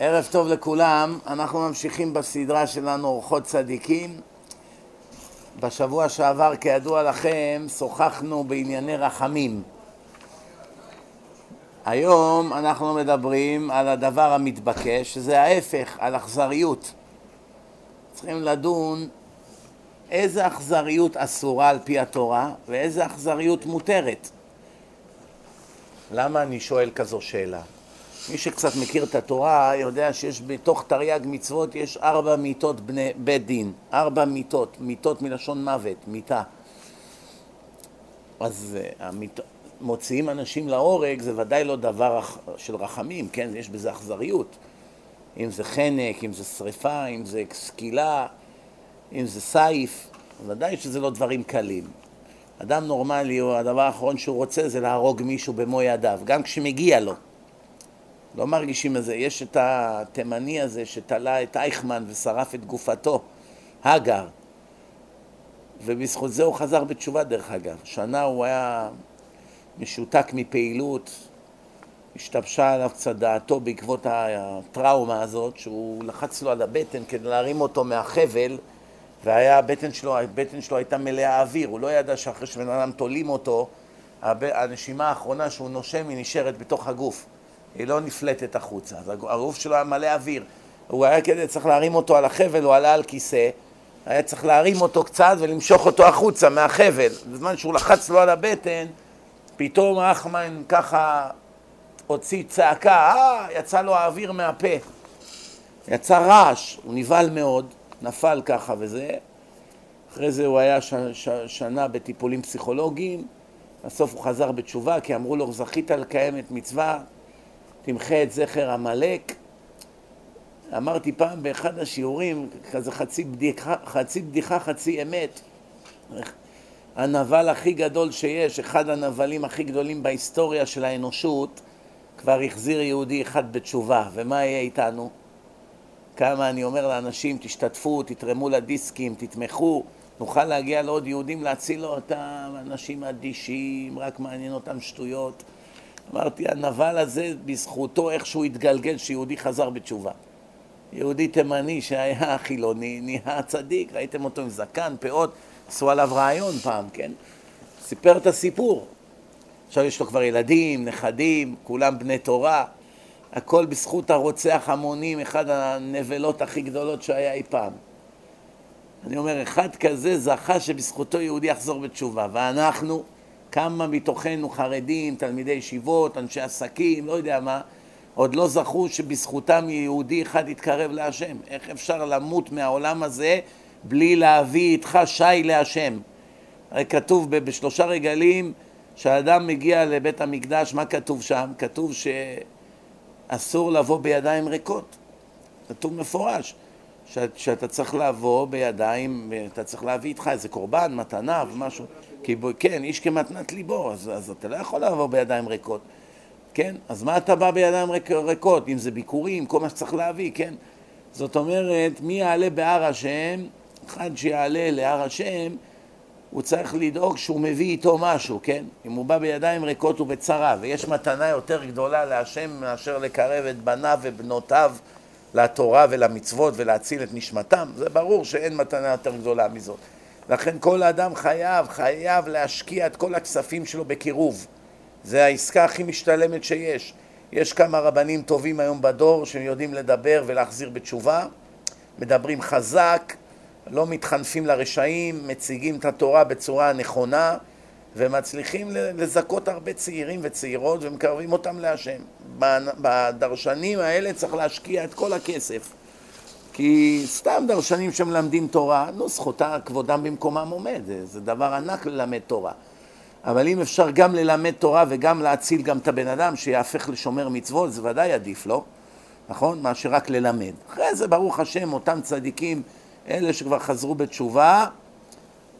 ערב טוב לכולם, אנחנו ממשיכים בסדרה שלנו אורחות צדיקים. בשבוע שעבר, כידוע לכם, שוחחנו בענייני רחמים. היום אנחנו מדברים על הדבר המתבקש, שזה ההפך, על אכזריות. צריכים לדון איזה אכזריות אסורה על פי התורה ואיזה אכזריות מותרת. למה אני שואל כזו שאלה? מי שקצת מכיר את התורה יודע שיש בתוך תרי"ג מצוות יש ארבע מיתות בני בית דין, ארבע מיתות, מיתות מלשון מוות, מיתה. אז uh, המיט... מוציאים אנשים להורג זה ודאי לא דבר של רחמים, כן? יש בזה אכזריות. אם זה חנק, אם זה שריפה, אם זה סקילה, אם זה סייף, ודאי שזה לא דברים קלים. אדם נורמלי, הדבר האחרון שהוא רוצה זה להרוג מישהו במו ידיו, גם כשמגיע לו. לא מרגישים את זה. יש את התימני הזה שתלה את אייכמן ושרף את גופתו, הגר, ובזכות זה הוא חזר בתשובה דרך אגב. שנה הוא היה משותק מפעילות, השתבשה עליו קצת דעתו בעקבות הטראומה הזאת, שהוא לחץ לו על הבטן כדי להרים אותו מהחבל, והבטן שלו, שלו הייתה מלאה אוויר, הוא לא ידע שאחרי שבן אדם תולים אותו, הנשימה האחרונה שהוא נושם היא נשארת בתוך הגוף. היא לא נפלטת החוצה. אז הגוף שלו היה מלא אוויר. הוא היה כדי, צריך להרים אותו על החבל, הוא עלה על כיסא, היה צריך להרים אותו קצת ולמשוך אותו החוצה מהחבל. בזמן שהוא לחץ לו על הבטן, פתאום אחמן ככה הוציא צעקה, אה, יצא לו האוויר מהפה. יצא רעש, הוא נבהל מאוד, נפל ככה וזה. אחרי זה הוא היה ש, ש, שנה בטיפולים פסיכולוגיים, בסוף הוא חזר בתשובה, כי אמרו לו, זכית לקיים את מצווה, תמחה את זכר עמלק. אמרתי פעם באחד השיעורים, כזה חצי בדיחה, חצי, בדיחה, חצי אמת. הנבל הכי גדול שיש, אחד הנבלים הכי גדולים בהיסטוריה של האנושות, כבר החזיר יהודי אחד בתשובה. ומה יהיה איתנו? כמה אני אומר לאנשים, תשתתפו, תתרמו לדיסקים, תתמכו, נוכל להגיע לעוד יהודים להציל אותם, אנשים אדישים, רק מעניין אותם שטויות. אמרתי, הנבל הזה, בזכותו איכשהו התגלגל שיהודי חזר בתשובה. יהודי תימני שהיה חילוני, נהיה צדיק, ראיתם אותו עם זקן, פאות, עשו עליו רעיון פעם, כן? סיפר את הסיפור. עכשיו יש לו כבר ילדים, נכדים, כולם בני תורה, הכל בזכות הרוצח המונים, אחד הנבלות הכי גדולות שהיה אי פעם. אני אומר, אחד כזה זכה שבזכותו יהודי יחזור בתשובה, ואנחנו, כמה מתוכנו חרדים, תלמידי ישיבות, אנשי עסקים, לא יודע מה, עוד לא זכו שבזכותם יהודי אחד יתקרב להשם. איך אפשר למות מהעולם הזה בלי להביא איתך שי להשם? הרי כתוב בשלושה רגלים כשאדם מגיע לבית המקדש, מה כתוב שם? כתוב שאסור לבוא בידיים ריקות. כתוב מפורש. שאתה צריך לבוא בידיים, אתה צריך להביא איתך איזה קורבן, מתנה ומשהו. כי בו, כן, איש כמתנת ליבו, אז, אז אתה לא יכול לבוא בידיים ריקות, כן? אז מה אתה בא בידיים ריק, ריקות? אם זה ביקורים, כל מה שצריך להביא, כן? זאת אומרת, מי יעלה בהר השם, אחד שיעלה להר השם, הוא צריך לדאוג שהוא מביא איתו משהו, כן? אם הוא בא בידיים ריקות הוא בצרה, ויש מתנה יותר גדולה להשם מאשר לקרב את בניו ובנותיו לתורה ולמצוות ולהציל את נשמתם, זה ברור שאין מתנה יותר גדולה מזאת. לכן כל אדם חייב, חייב להשקיע את כל הכספים שלו בקירוב. זה העסקה הכי משתלמת שיש. יש כמה רבנים טובים היום בדור שיודעים לדבר ולהחזיר בתשובה, מדברים חזק, לא מתחנפים לרשעים, מציגים את התורה בצורה נכונה ומצליחים לזכות הרבה צעירים וצעירות ומקרבים אותם להשם. בדרשנים האלה צריך להשקיע את כל הכסף. כי סתם דרשנים שמלמדים תורה, נו, זכותה, כבודם במקומם עומד, זה, זה דבר ענק ללמד תורה. אבל אם אפשר גם ללמד תורה וגם להציל גם את הבן אדם שיהפך לשומר מצוות, זה ודאי עדיף לו, נכון? מאשר רק ללמד. אחרי זה, ברוך השם, אותם צדיקים, אלה שכבר חזרו בתשובה,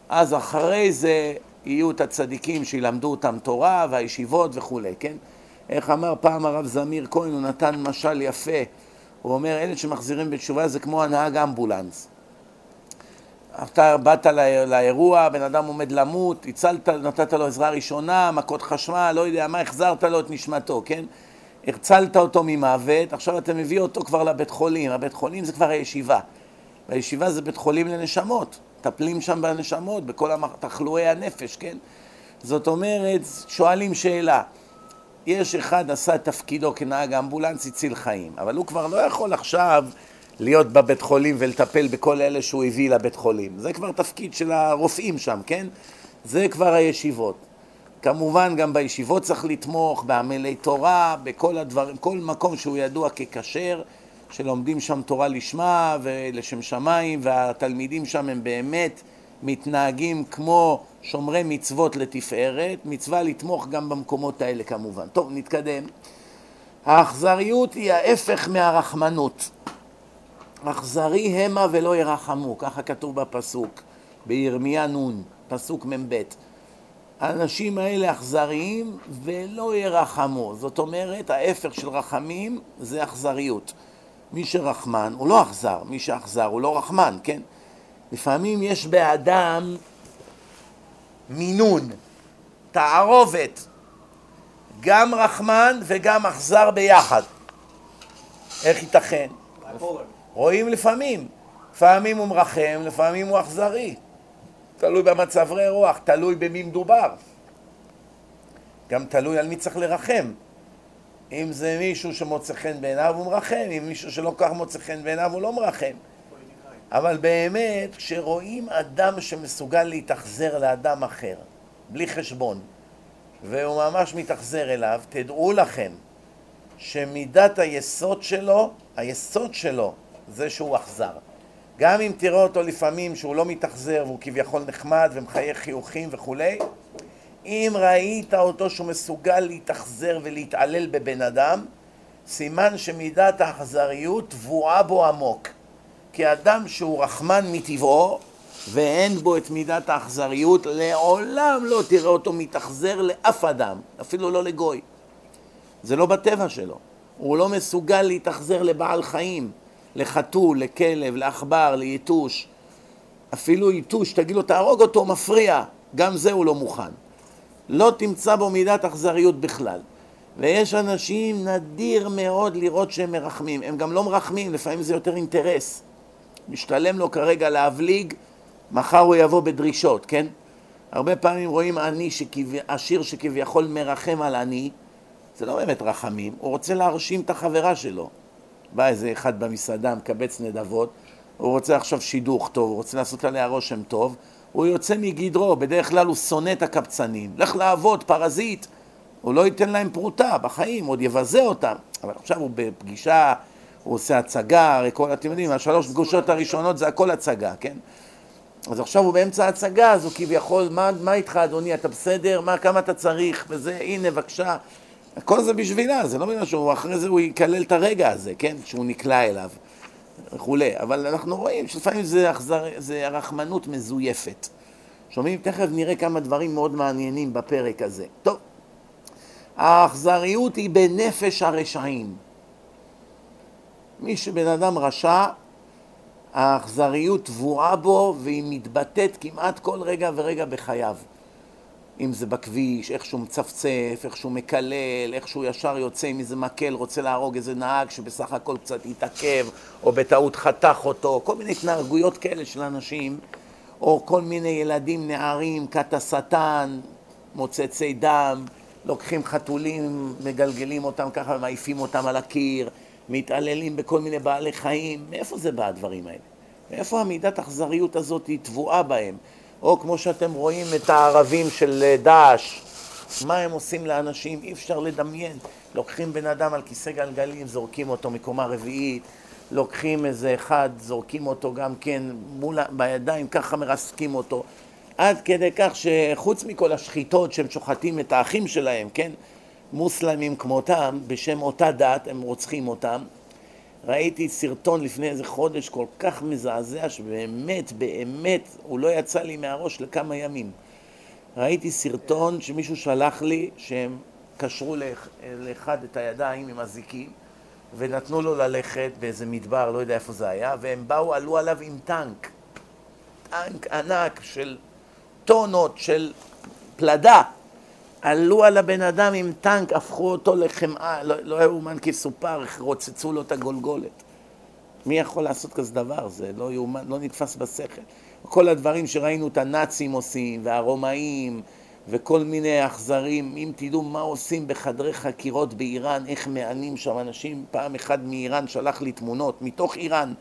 אז אחרי זה יהיו את הצדיקים שילמדו אותם תורה והישיבות וכולי, כן? איך אמר פעם הרב זמיר כהן, הוא נתן משל יפה, הוא אומר, אלה שמחזירים בתשובה זה כמו הנהג אמבולנס. אתה באת לאירוע, בן אדם עומד למות, הצלת, נתת לו עזרה ראשונה, מכות חשמל, לא יודע מה, החזרת לו את נשמתו, כן? הרצלת אותו ממוות, עכשיו אתה מביא אותו כבר לבית חולים, הבית חולים זה כבר הישיבה. והישיבה זה בית חולים לנשמות, מטפלים שם בנשמות, בכל תחלואי הנפש, כן? זאת אומרת, שואלים שאלה, יש אחד עשה את תפקידו כנהג אמבולנס, הציל חיים, אבל הוא כבר לא יכול עכשיו להיות בבית חולים ולטפל בכל אלה שהוא הביא לבית חולים. זה כבר תפקיד של הרופאים שם, כן? זה כבר הישיבות. כמובן גם בישיבות צריך לתמוך, בעמלי תורה, בכל הדברים, כל מקום שהוא ידוע ככשר, שלומדים שם תורה לשמה ולשם שמיים, והתלמידים שם הם באמת מתנהגים כמו שומרי מצוות לתפארת, מצווה לתמוך גם במקומות האלה כמובן. טוב, נתקדם. האכזריות היא ההפך מהרחמנות. אכזרי המה ולא ירחמו, ככה כתוב בפסוק, בירמיה נ', פסוק מ"ב. האנשים האלה אכזריים ולא ירחמו. זאת אומרת, ההפך של רחמים זה אכזריות. מי שרחמן הוא לא אכזר, מי שאכזר הוא לא רחמן, כן? לפעמים יש באדם מינון, תערובת, גם רחמן וגם אכזר ביחד. איך ייתכן? רואים לפעמים, לפעמים הוא מרחם, לפעמים הוא אכזרי. תלוי במצבי רוח, תלוי במי מדובר. גם תלוי על מי צריך לרחם. אם זה מישהו שמוצא חן בעיניו הוא מרחם, אם מישהו שלא כך מוצא חן בעיניו הוא לא מרחם. אבל באמת, כשרואים אדם שמסוגל להתאכזר לאדם אחר, בלי חשבון, והוא ממש מתאכזר אליו, תדעו לכם שמידת היסוד שלו, היסוד שלו זה שהוא אכזר. גם אם תראה אותו לפעמים שהוא לא מתאכזר והוא כביכול נחמד ומחייך חיוכים וכולי, אם ראית אותו שהוא מסוגל להתאכזר ולהתעלל בבן אדם, סימן שמידת האכזריות טבועה בו עמוק. כי אדם שהוא רחמן מטבעו ואין בו את מידת האכזריות, לעולם לא תראה אותו מתאכזר לאף אדם, אפילו לא לגוי. זה לא בטבע שלו. הוא לא מסוגל להתאכזר לבעל חיים, לחתול, לכלב, לעכבר, ליתוש. אפילו יתוש, תגיד לו תהרוג אותו, מפריע. גם זה הוא לא מוכן. לא תמצא בו מידת אכזריות בכלל. ויש אנשים נדיר מאוד לראות שהם מרחמים. הם גם לא מרחמים, לפעמים זה יותר אינטרס. משתלם לו כרגע להבליג, מחר הוא יבוא בדרישות, כן? הרבה פעמים רואים עני, שכבי, עשיר שכביכול מרחם על עני, זה לא באמת רחמים, הוא רוצה להרשים את החברה שלו. בא איזה אחד במסעדה, מקבץ נדבות, הוא רוצה עכשיו שידוך טוב, הוא רוצה לעשות עליה רושם טוב, הוא יוצא מגדרו, בדרך כלל הוא שונא את הקבצנים. לך לעבוד, פרזיט. הוא לא ייתן להם פרוטה בחיים, עוד יבזה אותם. אבל עכשיו הוא בפגישה, הוא עושה הצגה, הרי כל, אתם יודעים, השלוש פגושות הראשונות זה הכל הצגה, כן? אז עכשיו הוא באמצע ההצגה, אז הוא כביכול, מה, מה איתך אדוני, אתה בסדר? מה, כמה אתה צריך? וזה, הנה בבקשה. כל זה בשבילה, זה לא בגלל שהוא, אחרי זה הוא יקלל את הרגע הזה, כן? שהוא נקלע אליו. וכולי, אבל אנחנו רואים שלפעמים זה, אכזר, זה רחמנות מזויפת. שומעים? תכף נראה כמה דברים מאוד מעניינים בפרק הזה. טוב, האכזריות היא בנפש הרשעים. מי שבן אדם רשע, האכזריות טבועה בו והיא מתבטאת כמעט כל רגע ורגע בחייו. אם זה בכביש, איך שהוא מצפצף, איך שהוא מקלל, איך שהוא ישר יוצא עם איזה מקל, רוצה להרוג איזה נהג שבסך הכל קצת התעכב, או בטעות חתך אותו, כל מיני התנהגויות כאלה של אנשים, או כל מיני ילדים, נערים, כת השטן, מוצצי דם, לוקחים חתולים, מגלגלים אותם ככה ומעיפים אותם על הקיר, מתעללים בכל מיני בעלי חיים, מאיפה זה בא הדברים האלה? מאיפה המידת האכזריות הזאת היא טבועה בהם? או כמו שאתם רואים את הערבים של אה, דאעש, מה הם עושים לאנשים, אי אפשר לדמיין. לוקחים בן אדם על כיסא גלגלים, זורקים אותו מקומה רביעית, לוקחים איזה אחד, זורקים אותו גם כן מול, בידיים, ככה מרסקים אותו. עד כדי כך שחוץ מכל השחיטות שהם שוחטים את האחים שלהם, כן? מוסלמים כמותם, בשם אותה דת, הם רוצחים אותם. ראיתי סרטון לפני איזה חודש כל כך מזעזע, שבאמת, באמת, הוא לא יצא לי מהראש לכמה ימים. ראיתי סרטון שמישהו שלח לי, שהם קשרו לאחד את הידיים עם הזיקים, ונתנו לו ללכת באיזה מדבר, לא יודע איפה זה היה, והם באו, עלו עליו עם טנק. טנק ענק של טונות של פלדה. עלו על הבן אדם עם טנק, הפכו אותו לחמאה, לא, לא יאומן כי סופר, רוצצו לו את הגולגולת. מי יכול לעשות כזה דבר? זה לא יאומן, לא נתפס בשכל. כל הדברים שראינו את הנאצים עושים, והרומאים, וכל מיני אכזרים, אם תדעו מה עושים בחדרי חקירות באיראן, איך מענים שם אנשים, פעם אחד מאיראן שלח לי תמונות, מתוך איראן,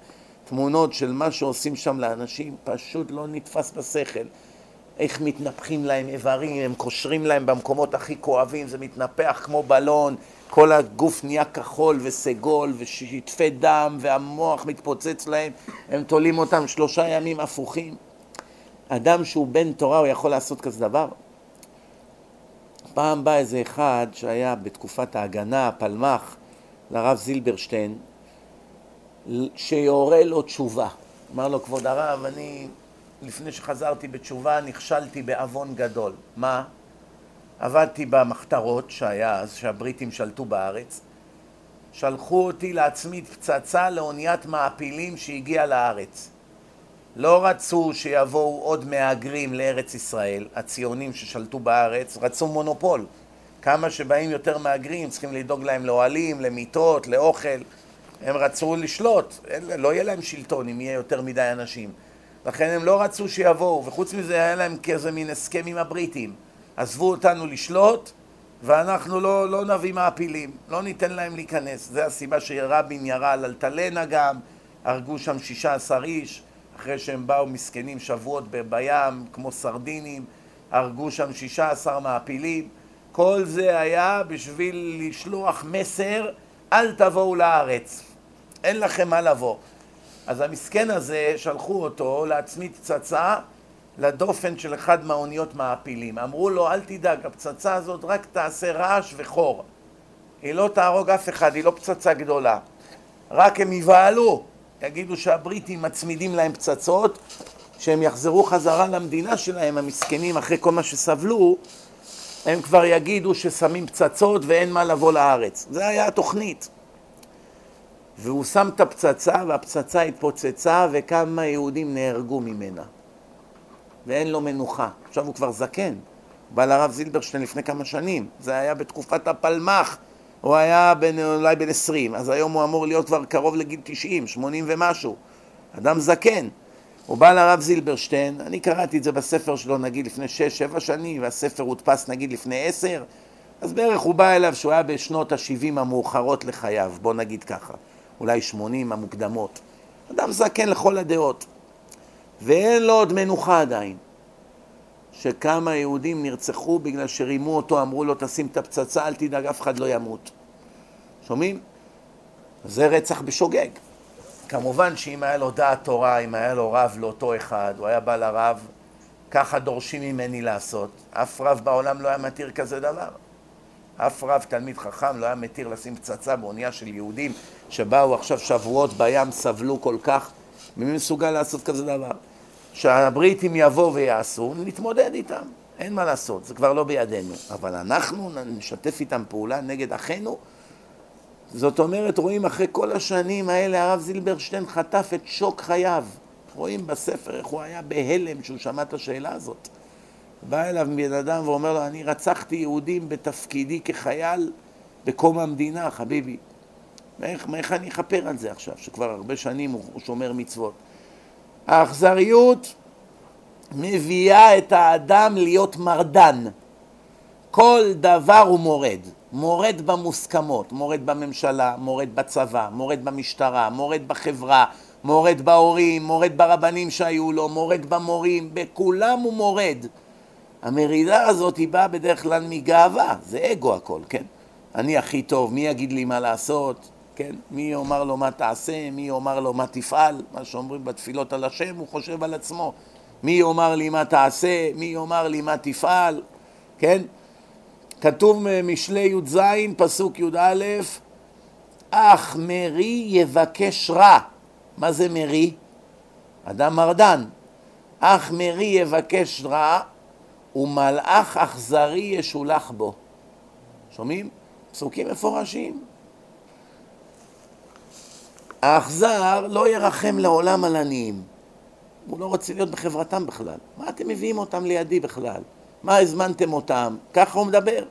תמונות של מה שעושים שם לאנשים, פשוט לא נתפס בשכל. איך מתנפחים להם איברים, הם קושרים להם במקומות הכי כואבים, זה מתנפח כמו בלון, כל הגוף נהיה כחול וסגול ושטפי דם והמוח מתפוצץ להם, הם תולים אותם שלושה ימים הפוכים. אדם שהוא בן תורה, הוא יכול לעשות כזה דבר? פעם בא איזה אחד שהיה בתקופת ההגנה, פלמ"ח, לרב זילברשטיין, שיורה לו תשובה. אמר לו, כבוד הרב, אני לפני שחזרתי בתשובה נכשלתי בעוון גדול. מה? עבדתי במחתרות שהיה אז, שהבריטים שלטו בארץ. שלחו אותי להצמיד פצצה לאוניית מעפילים שהגיעה לארץ. לא רצו שיבואו עוד מהגרים לארץ ישראל, הציונים ששלטו בארץ, רצו מונופול. כמה שבאים יותר מהגרים, צריכים לדאוג להם לאוהלים, למיטות, לאוכל. הם רצו לשלוט, לא יהיה להם שלטון אם יהיה יותר מדי אנשים. לכן הם לא רצו שיבואו, וחוץ מזה היה להם כאיזה מין הסכם עם הבריטים. עזבו אותנו לשלוט, ואנחנו לא, לא נביא מעפילים, לא ניתן להם להיכנס. זו הסיבה שרבין ירה על אלטלנה גם, הרגו שם שישה עשר איש, אחרי שהם באו מסכנים שבועות בים, כמו סרדינים, הרגו שם שישה עשר מעפילים. כל זה היה בשביל לשלוח מסר, אל תבואו לארץ, אין לכם מה לבוא. אז המסכן הזה, שלחו אותו להצמיד פצצה לדופן של אחד מהאוניות מעפילים. אמרו לו, אל תדאג, הפצצה הזאת רק תעשה רעש וחור. היא לא תהרוג אף אחד, היא לא פצצה גדולה. רק הם יבהלו, יגידו שהבריטים מצמידים להם פצצות, שהם יחזרו חזרה למדינה שלהם, המסכנים, אחרי כל מה שסבלו, הם כבר יגידו ששמים פצצות ואין מה לבוא לארץ. זה היה התוכנית. והוא שם את הפצצה, והפצצה התפוצצה, וכמה יהודים נהרגו ממנה. ואין לו מנוחה. עכשיו הוא כבר זקן. בא לרב זילברשטיין לפני כמה שנים. זה היה בתקופת הפלמ"ח. הוא היה בין, אולי בן עשרים, אז היום הוא אמור להיות כבר קרוב לגיל תשעים, שמונים ומשהו. אדם זקן. הוא בא לרב זילברשטיין, אני קראתי את זה בספר שלו נגיד לפני שש, שבע שנים, והספר הודפס נגיד לפני עשר, אז בערך הוא בא אליו שהוא היה בשנות ה-70 המאוחרות לחייו, בוא נגיד ככה. אולי שמונים המוקדמות. אדם זקן לכל הדעות. ואין לו עוד מנוחה עדיין. שכמה יהודים נרצחו בגלל שרימו אותו, אמרו לו תשים את הפצצה, אל תדאג, אף אחד לא ימות. שומעים? זה רצח בשוגג. כמובן שאם היה לו דעת תורה, אם היה לו רב לאותו אחד, הוא היה בא לרב, ככה דורשים ממני לעשות. אף רב בעולם לא היה מתיר כזה דבר. אף רב תלמיד חכם לא היה מתיר לשים פצצה באונייה של יהודים שבאו עכשיו שבועות בים, סבלו כל כך. מי מסוגל לעשות כזה דבר? שהבריטים יבואו ויעשו, נתמודד איתם, אין מה לעשות, זה כבר לא בידינו. אבל אנחנו נשתף איתם פעולה נגד אחינו? זאת אומרת, רואים אחרי כל השנים האלה, הרב זילברשטיין חטף את שוק חייו. רואים בספר איך הוא היה בהלם שהוא שמע את השאלה הזאת. בא אליו בן אדם ואומר לו, אני רצחתי יהודים בתפקידי כחייל בקום המדינה, חביבי. איך, איך אני אכפר על זה עכשיו, שכבר הרבה שנים הוא, הוא שומר מצוות? האכזריות מביאה את האדם להיות מרדן. כל דבר הוא מורד. מורד במוסכמות, מורד בממשלה, מורד בצבא, מורד במשטרה, מורד בחברה, מורד בהורים, מורד ברבנים שהיו לו, מורד במורים, בכולם הוא מורד. המרידה הזאת היא באה בדרך כלל מגאווה, זה אגו הכל, כן? אני הכי טוב, מי יגיד לי מה לעשות, כן? מי יאמר לו מה תעשה, מי יאמר לו מה תפעל, מה שאומרים בתפילות על השם, הוא חושב על עצמו. מי יאמר לי מה תעשה, מי יאמר לי מה תפעל, כן? כתוב משלי י"ז, פסוק י"א, אך מרי יבקש רע. מה זה מרי? אדם מרדן. אך מרי יבקש רע, ומלאך אכזרי ישולח בו. שומעים? פסוקים מפורשים. האכזר לא ירחם לעולם על עניים. הוא לא רוצה להיות בחברתם בכלל. מה אתם מביאים אותם לידי בכלל? מה הזמנתם אותם? ככה הוא מדבר.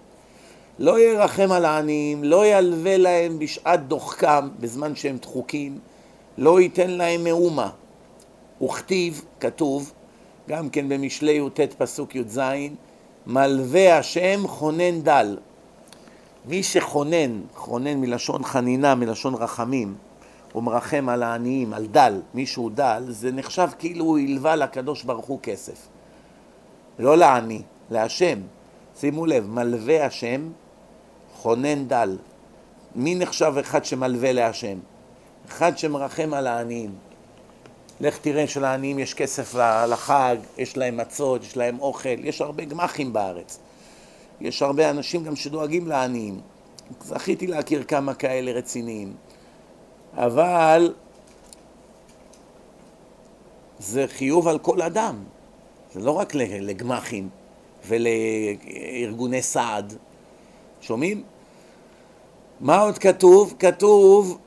לא ירחם על העניים, לא ילווה להם בשעת דוחקם, בזמן שהם דחוקים, לא ייתן להם מאומה. וכתיב, כתוב, גם כן במשלי י"ט פסוק י"ז, מלווה השם חונן דל. מי שחונן, חונן מלשון חנינה, מלשון רחמים, הוא מרחם על העניים, על דל, מי שהוא דל, זה נחשב כאילו הוא הלווה לקדוש ברוך הוא כסף. לא לעני, להשם. שימו לב, מלווה השם, חונן דל. מי נחשב אחד שמלווה להשם? אחד שמרחם על העניים. לך תראה שלעניים יש כסף לחג, יש להם מצות, יש להם אוכל, יש הרבה גמחים בארץ. יש הרבה אנשים גם שדואגים לעניים. זכיתי להכיר כמה כאלה רציניים. אבל זה חיוב על כל אדם, זה לא רק לגמחים ולארגוני סעד. שומעים? מה עוד כתוב? כתוב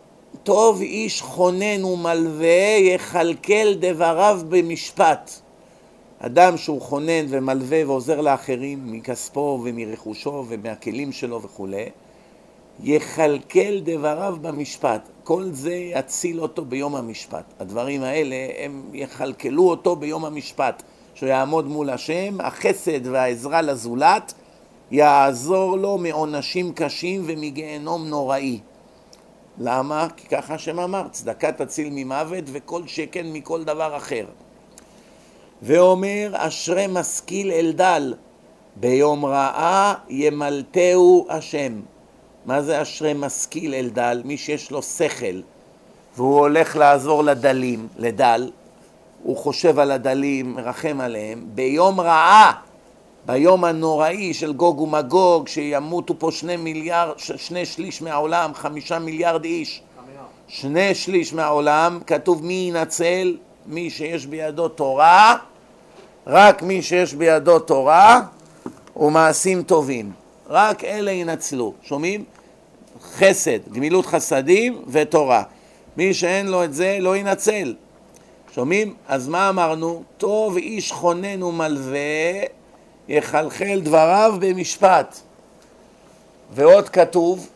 טוב איש חונן ומלווה יכלכל דבריו במשפט. אדם שהוא חונן ומלווה ועוזר לאחרים מכספו ומרכושו ומהכלים שלו וכולי, יכלכל דבריו במשפט. כל זה יציל אותו ביום המשפט. הדברים האלה, הם יכלכלו אותו ביום המשפט. שהוא יעמוד מול השם, החסד והעזרה לזולת יעזור לו מעונשים קשים ומגיהנום נוראי. למה? כי ככה השם אמר, צדקה תציל ממוות וכל שכן מכל דבר אחר. ואומר, אשרי משכיל אל דל, ביום רעה ימלטהו השם. מה זה אשרי משכיל אל דל? מי שיש לו שכל והוא הולך לעזור לדלים, לדל, הוא חושב על הדלים, מרחם עליהם, ביום רעה, ביום הנוראי של גוג ומגוג, שימותו פה שני מיליארד, שני שליש מהעולם, חמישה מיליארד איש, שני שליש מהעולם, כתוב מי ינצל? מי שיש בידו תורה, רק מי שיש בידו תורה ומעשים טובים. רק אלה ינצלו. שומעים? חסד, גמילות חסדים ותורה. מי שאין לו את זה לא ינצל. שומעים? אז מה אמרנו? טוב איש חונן ומלווה, יחלחל דבריו במשפט. ועוד כתוב,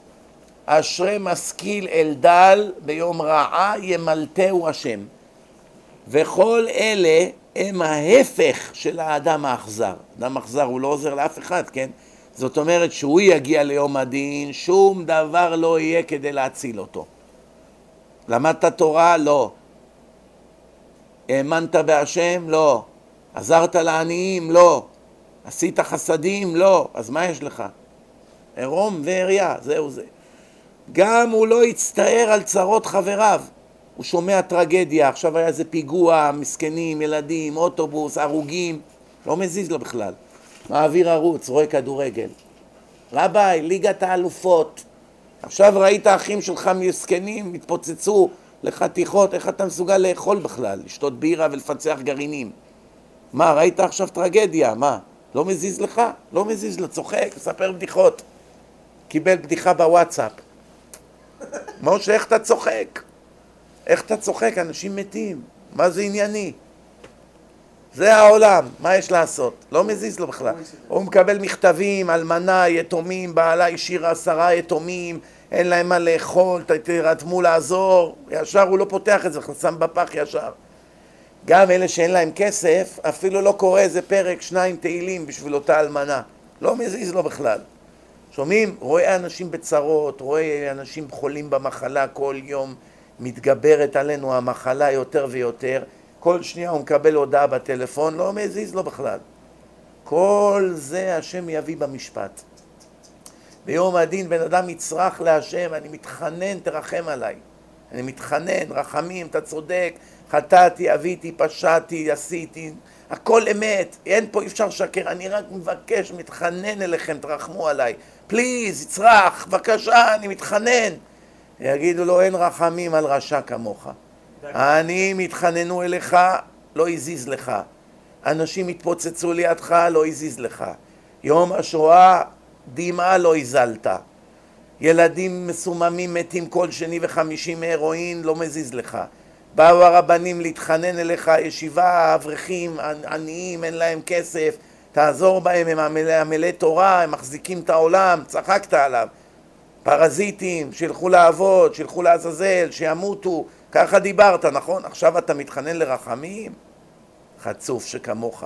אשרי משכיל אל דל ביום רעה ימלטהו השם. וכל אלה הם ההפך של האדם האכזר. אדם אכזר הוא לא עוזר לאף אחד, כן? זאת אומרת שהוא יגיע ליום הדין, שום דבר לא יהיה כדי להציל אותו. למדת תורה? לא. האמנת בהשם? לא. עזרת לעניים? לא. עשית חסדים? לא. אז מה יש לך? עירום ועריה, זהו זה. גם הוא לא יצטער על צרות חבריו. הוא שומע טרגדיה, עכשיו היה איזה פיגוע, מסכנים, ילדים, אוטובוס, הרוגים, לא מזיז לו בכלל. מעביר ערוץ, רואה כדורגל. רביי, ליגת האלופות. עכשיו ראית אחים שלך מסכנים, התפוצצו, לחתיכות, איך אתה מסוגל לאכול בכלל? לשתות בירה ולפצח גרעינים. מה, ראית עכשיו טרגדיה, מה? לא מזיז לך? לא מזיז לו, צוחק, מספר בדיחות. קיבל בדיחה בוואטסאפ. משה, איך אתה צוחק? איך אתה צוחק? אנשים מתים. מה זה ענייני? זה העולם, מה יש לעשות? לא מזיז לו בכלל. הוא מקבל מכתבים, אלמנה, יתומים, בעלה השאירה עשרה יתומים, אין להם מה לאכול, תרתמו לעזור, ישר הוא לא פותח את זה, שם בפח ישר. גם אלה שאין להם כסף, אפילו לא קורא איזה פרק, שניים תהילים בשביל אותה אלמנה. לא מזיז לו בכלל. שומעים? רואה אנשים בצרות, רואה אנשים חולים במחלה כל יום, מתגברת עלינו המחלה יותר ויותר. כל שנייה הוא מקבל הודעה בטלפון, לא מזיז לו בכלל. כל זה השם יביא במשפט. ביום הדין בן אדם יצרח להשם, אני מתחנן, תרחם עליי. אני מתחנן, רחמים, אתה צודק, חטאתי, אביתי, פשעתי, עשיתי, הכל אמת, אין פה, אי אפשר לשקר, אני רק מבקש, מתחנן אליכם, תרחמו עליי. פליז, יצרח, בבקשה, אני מתחנן. יגידו לו, אין רחמים על רשע כמוך. העניים יתחננו אליך, לא הזיז לך. אנשים יתפוצצו לידך, לא הזיז לך. יום השואה דמעה לא הזלת. ילדים מסוממים מתים כל שני וחמישי מהרואין, לא מזיז לך. באו הרבנים להתחנן אליך, ישיבה, אברכים, עניים, אין להם כסף, תעזור בהם, הם עמלי תורה, הם מחזיקים את העולם, צחקת עליו. פרזיטים, שילכו לעבוד, שילכו לעזאזל, שימותו, ככה דיברת, נכון? עכשיו אתה מתחנן לרחמים? חצוף שכמוך.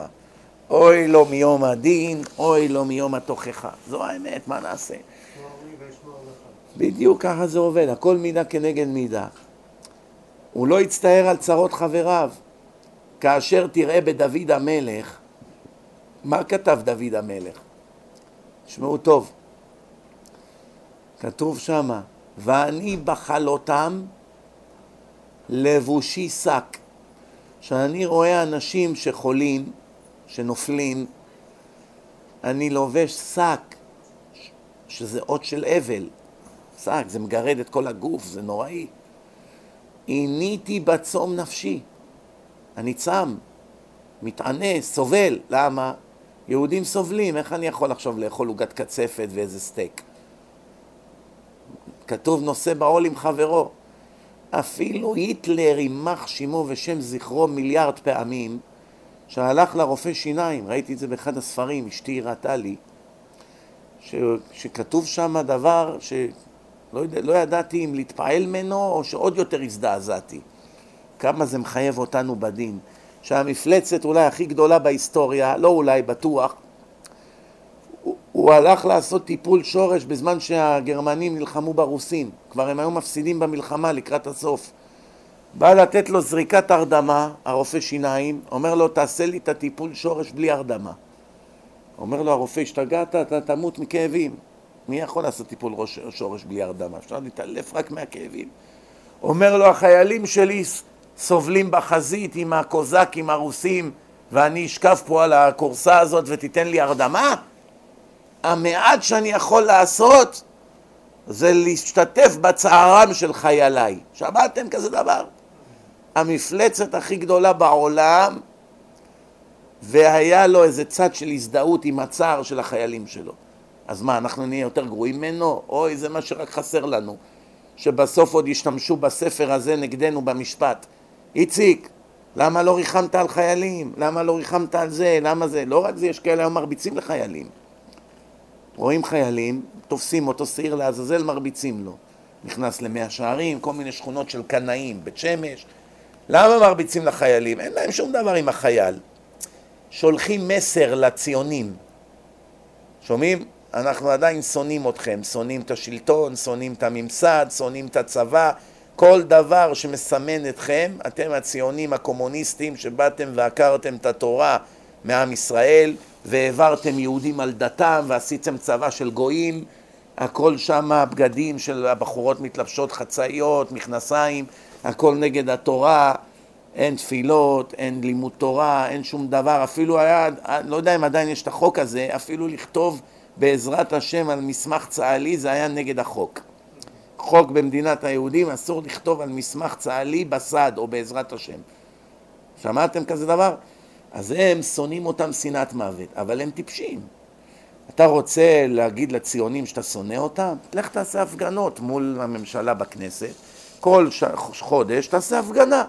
אוי לו מיום הדין, אוי לו מיום התוכחה. זו האמת, מה נעשה? בדיוק ככה זה עובד, הכל מידה כנגד מידה. הוא לא יצטער על צרות חבריו. כאשר תראה בדוד המלך, מה כתב דוד המלך? תשמעו טוב, כתוב שמה, ואני בחלותם לבושי שק. כשאני רואה אנשים שחולים, שנופלים, אני לובש שק, שזה אות של אבל. שק, זה מגרד את כל הגוף, זה נוראי. עיניתי בצום נפשי. אני צם, מתענה, סובל. למה? יהודים סובלים, איך אני יכול עכשיו לאכול עוגת קצפת ואיזה סטייק? כתוב נושא בעול עם חברו. אפילו היטלר יימח שמו ושם זכרו מיליארד פעמים, שהלך לרופא שיניים, ראיתי את זה באחד הספרים, אשתי הראתה לי, ש, שכתוב שם דבר שלא יודע, לא ידעתי אם להתפעל ממנו או שעוד יותר הזדעזעתי. כמה זה מחייב אותנו בדין. שהמפלצת אולי הכי גדולה בהיסטוריה, לא אולי, בטוח, הוא הלך לעשות טיפול שורש בזמן שהגרמנים נלחמו ברוסים, כבר הם היו מפסידים במלחמה לקראת הסוף. בא לתת לו זריקת הרדמה, הרופא שיניים, אומר לו תעשה לי את הטיפול שורש בלי הרדמה. אומר לו הרופא, השתגעת, אתה תמות מכאבים. מי יכול לעשות טיפול ראש, שורש בלי הרדמה? אפשר להתעלף רק מהכאבים. אומר לו, החיילים שלי סובלים בחזית עם הקוזקים הרוסים ואני אשכב פה על הכורסה הזאת ותיתן לי הרדמה? המעט שאני יכול לעשות זה להשתתף בצערם של חייליי. שמעתם כזה דבר? המפלצת הכי גדולה בעולם והיה לו איזה צד של הזדהות עם הצער של החיילים שלו. אז מה, אנחנו נהיה יותר גרועים ממנו? אוי, זה מה שרק חסר לנו. שבסוף עוד ישתמשו בספר הזה נגדנו במשפט. איציק, למה לא ריחמת על חיילים? למה לא ריחמת על זה? למה זה? לא רק זה, יש כאלה היום מרביצים לחיילים. רואים חיילים, תופסים אותו שעיר לעזאזל, מרביצים לו. נכנס למאה שערים, כל מיני שכונות של קנאים, בית שמש. למה מרביצים לחיילים? אין להם שום דבר עם החייל. שולחים מסר לציונים. שומעים? אנחנו עדיין שונאים אתכם, שונאים את השלטון, שונאים את הממסד, שונאים את הצבא, כל דבר שמסמן אתכם, אתם הציונים הקומוניסטים שבאתם ועקרתם את התורה מעם ישראל והעברתם יהודים על דתם ועשיתם צבא של גויים, הכל שם הבגדים של הבחורות מתלבשות חצאיות, מכנסיים, הכל נגד התורה, אין תפילות, אין לימוד תורה, אין שום דבר, אפילו היה, לא יודע אם עדיין יש את החוק הזה, אפילו לכתוב בעזרת השם על מסמך צה"לי זה היה נגד החוק. חוק במדינת היהודים, אסור לכתוב על מסמך צה"לי בסד או בעזרת השם. שמעתם כזה דבר? אז הם שונאים אותם שנאת מוות, אבל הם טיפשים. אתה רוצה להגיד לציונים שאתה שונא אותם? לך תעשה הפגנות מול הממשלה בכנסת, כל. חודש תעשה הפגנה,